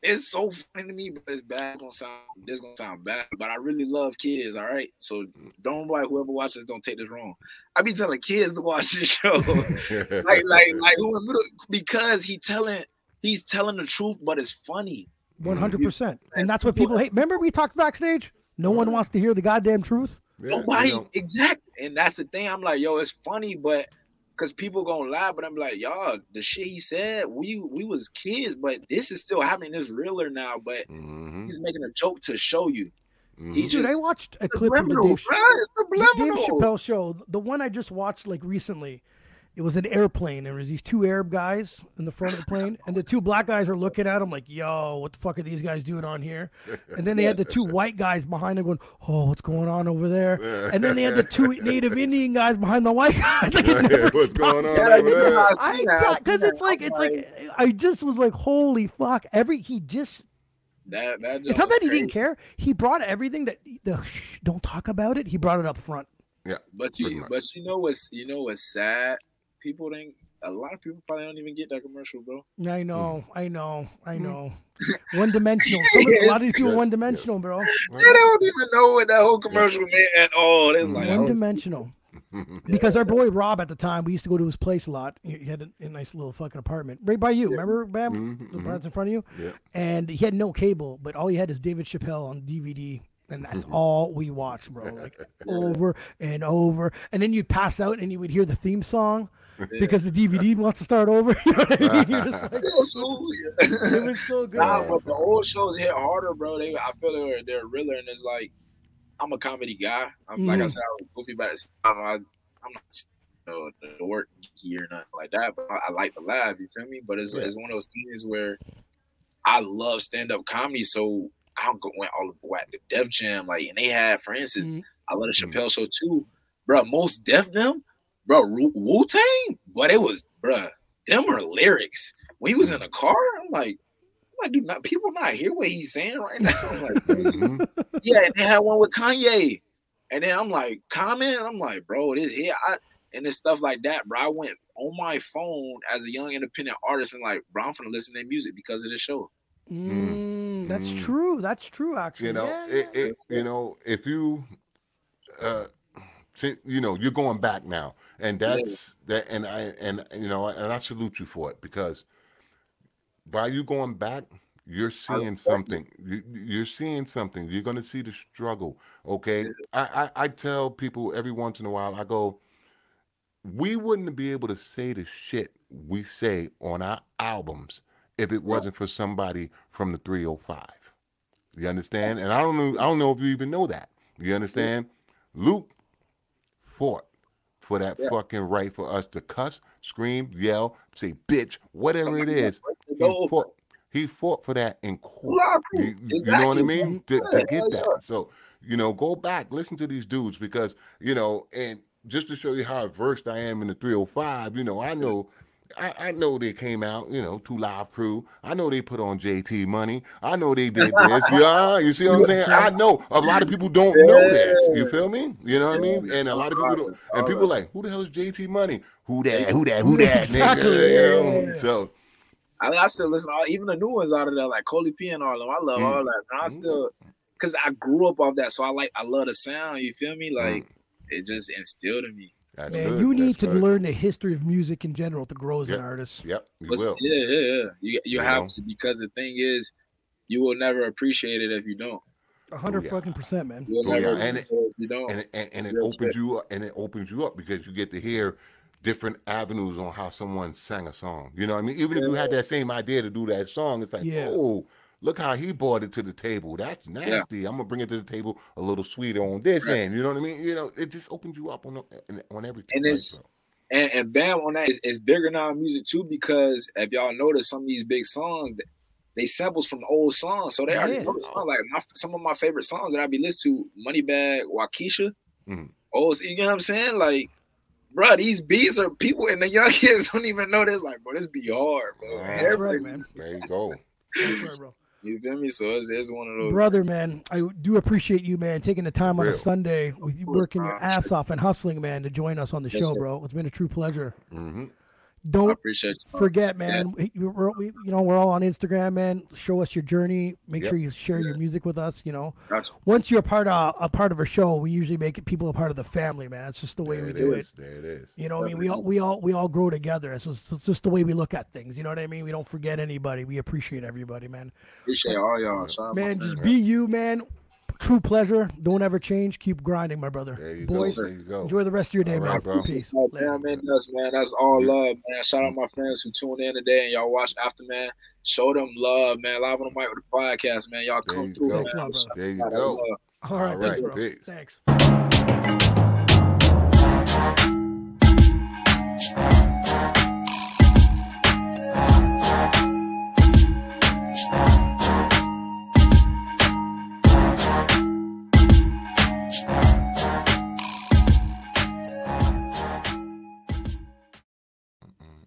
It's so funny to me, but it's bad. It's gonna sound. This gonna sound bad, but I really love kids. All right, so don't like whoever watches. Don't take this wrong. I be telling kids to watch this show, like like like who because he telling he's telling the truth, but it's funny. One hundred mm-hmm. percent. And that's what people hate. Remember we talked backstage? No one mm-hmm. wants to hear the goddamn truth. Yeah, you Nobody know, exact, and that's the thing. I'm like, yo, it's funny, but because people gonna lie, but I'm like, y'all, the shit he said, we we was kids, but this is still happening. It's realer now, but mhm, he's making a joke to show you. He mhm. Dude, I watched a clip from the Dave, bruh, it's the Dave. Chappelle show. The one I just watched like recently. It was an airplane. There was these two Arab guys in the front of the plane, and the two black guys are looking at him like, "Yo, what the fuck are these guys doing on here?" And then they had the two white guys behind them going, "Oh, what's going on over there?" And then they had the two Native Indian guys behind the white guys. Like it never What's stopped. going on over there? I I seen that, I because seen it's that. like it's like I just was like, holy fuck! Every he just that. that it's not that he was didn't care. He brought everything that the shh, don't talk about it. He brought it up front. Yeah, But you, but you know what's you know what's sad? People think a lot of people probably don't even get that commercial, bro. I know, Hmm. I know, I know. One dimensional. Some, a lot of these people Yes, one dimensional, bro. They don't even know what that whole commercial meant at all. It's like one dimensional. Because our boy Rob at the time, we used to go to his place a lot. He he had a, a nice little fucking apartment right by you. Remember, Bam? Mhm, The apartment's in front of you. Yeah. And he had no cable, but all he had is David Chappelle on DVD. And that's Mm-hmm. all we watched, bro. Like over and over. And then you'd pass out and you would hear the theme song because the DVD wants to start over. You know what I mean? You're just like, It was so- it was so good. Nah, but the old shows hit harder, bro. They, I feel they're they're realer, and it's like I'm a comedy guy. I'm like I Mhm. said, I was goofy about it. I'm, I, I'm not you know, the work geeky or nothing like that, but I, I like to laugh. You feel me? But it's Yeah. it's one of those things where I love stand up comedy, so I don't go went all the way to Def Jam, like, and they had, for instance, Mhm. I love the Mhm. Chappelle show too, bro. Mos Def them, bro. Wu Tang, but it was, bro. Them are lyrics. When he was in the car, I'm like, I'm like, do not people not hear what he's saying right now? I'm like, this is- Mhm. yeah, and they had one with Kanye, and then I'm like, comment. I'm like, bro, this here, I, and it's stuff like that, bro. I went on my phone as a young independent artist and like, bro, I'm gonna listen to their music because of the show. Mm, that's Mm. true. That's true, actually. you know, Yeah, it, yeah. it, you know, if you, uh, you know, you're going back now, and that's that, and I, and you know, and I salute you for it because by you going back, you're seeing something. You, you're seeing something. You're gonna see the struggle. Okay. I, I I tell people every once in a while. I go, we wouldn't be able to say the shit we say on our albums if it wasn't for somebody from the 305. You understand? And I don't know. I don't know if you even know that. You understand? Luke fought for that Yeah. fucking right for us to cuss, scream, yell, say bitch, whatever it Somebody is. break the He fought, he fought for that in court. Well, You, know what I mean? To, to get hell that. So, you know, go back, listen to these dudes because, you know, and just to show you how versed I am in the 305, you know, I know I, I know they came out, you know, two live crew. I know they put on JT money. I know they did this. Yeah, you see what I'm saying? I know a lot of people don't know this. You feel me? You know what I mean? And a lot of people don't, and people like, who the hell is JT money? Who that? Who that? Who that? Exactly, Nigga, you know? So I, I still listen to all, even the new ones out of there, like Coley P and all of them. I love Mm. all that. And I still, cause I grew up off that, so I like, I love the sound. You feel me? Like it just instilled in me. That's Man, good. you need That's to good. learn the history of music in general to grow as Yep. an artist. Yep, you But will. yeah, yeah, yeah. You you You have know? to because the thing is, you will never appreciate it if you don't. A oh, hundred yeah. fucking percent, man. You'll Oh, never yeah, and appreciate it you don't. and it- and, and it Real opens shit. you up and it opens you up because you get to hear different avenues on how someone sang a song. You know what I mean? Even if you had that same idea to do that song, it's like, Yeah. oh, look how he brought it to the table. That's nasty. I'm gonna bring it to the table a little sweeter on this Right. end. You know what I mean? You know, it just opens you up on on everything. And right, it's- bro? and and Bam on that is, is bigger now in music too because if y'all notice some of these big songs they, they samples from old songs so they already Yeah. know the song like my, some of my favorite songs that I be listening to Moneybag Waukesha Mhm. old you know what I'm saying like bro these beats are people and the young kids don't even know this like bro this be hard bro That's That's right, man. There you go. That's right, bro. You feel me so it's, it's one of those Brother, man, I do appreciate you, man, taking the time on a Sunday with you working your ass off and hustling, man, to join us on the Yes, show, sir. bro. It's been a true pleasure. hmm I Don't appreciate forget, man. We, we're, we, you know, we're all on Instagram, man. Show us your journey. Make Yep. sure you share your music with us. You know, Gotcha. once you're a part of a part of a show, we usually make people a part of the family, man. It's just the way There we it do it. There it is. You know, what I mean, we all we all we all grow together. It's just, it's just the way we look at things. You know what I mean? We don't forget anybody. We appreciate everybody, man. appreciate all y'all Shout out my Man, friends. just be you, man true pleasure. Don't ever change. Keep grinding, my brother. There you Boys, go. There you go. Enjoy the rest of your day, all man. Right, bro. Peace. Oh, man, man, that's, man, that's all yeah. love, man. Shout out my friends who tuned in today and y'all watch after, man. Show them love, man. Live on the mic with the podcast, man. Y'all there come through. Go. Man. There you go. All right, all right thanks, bro. Peace. Thanks.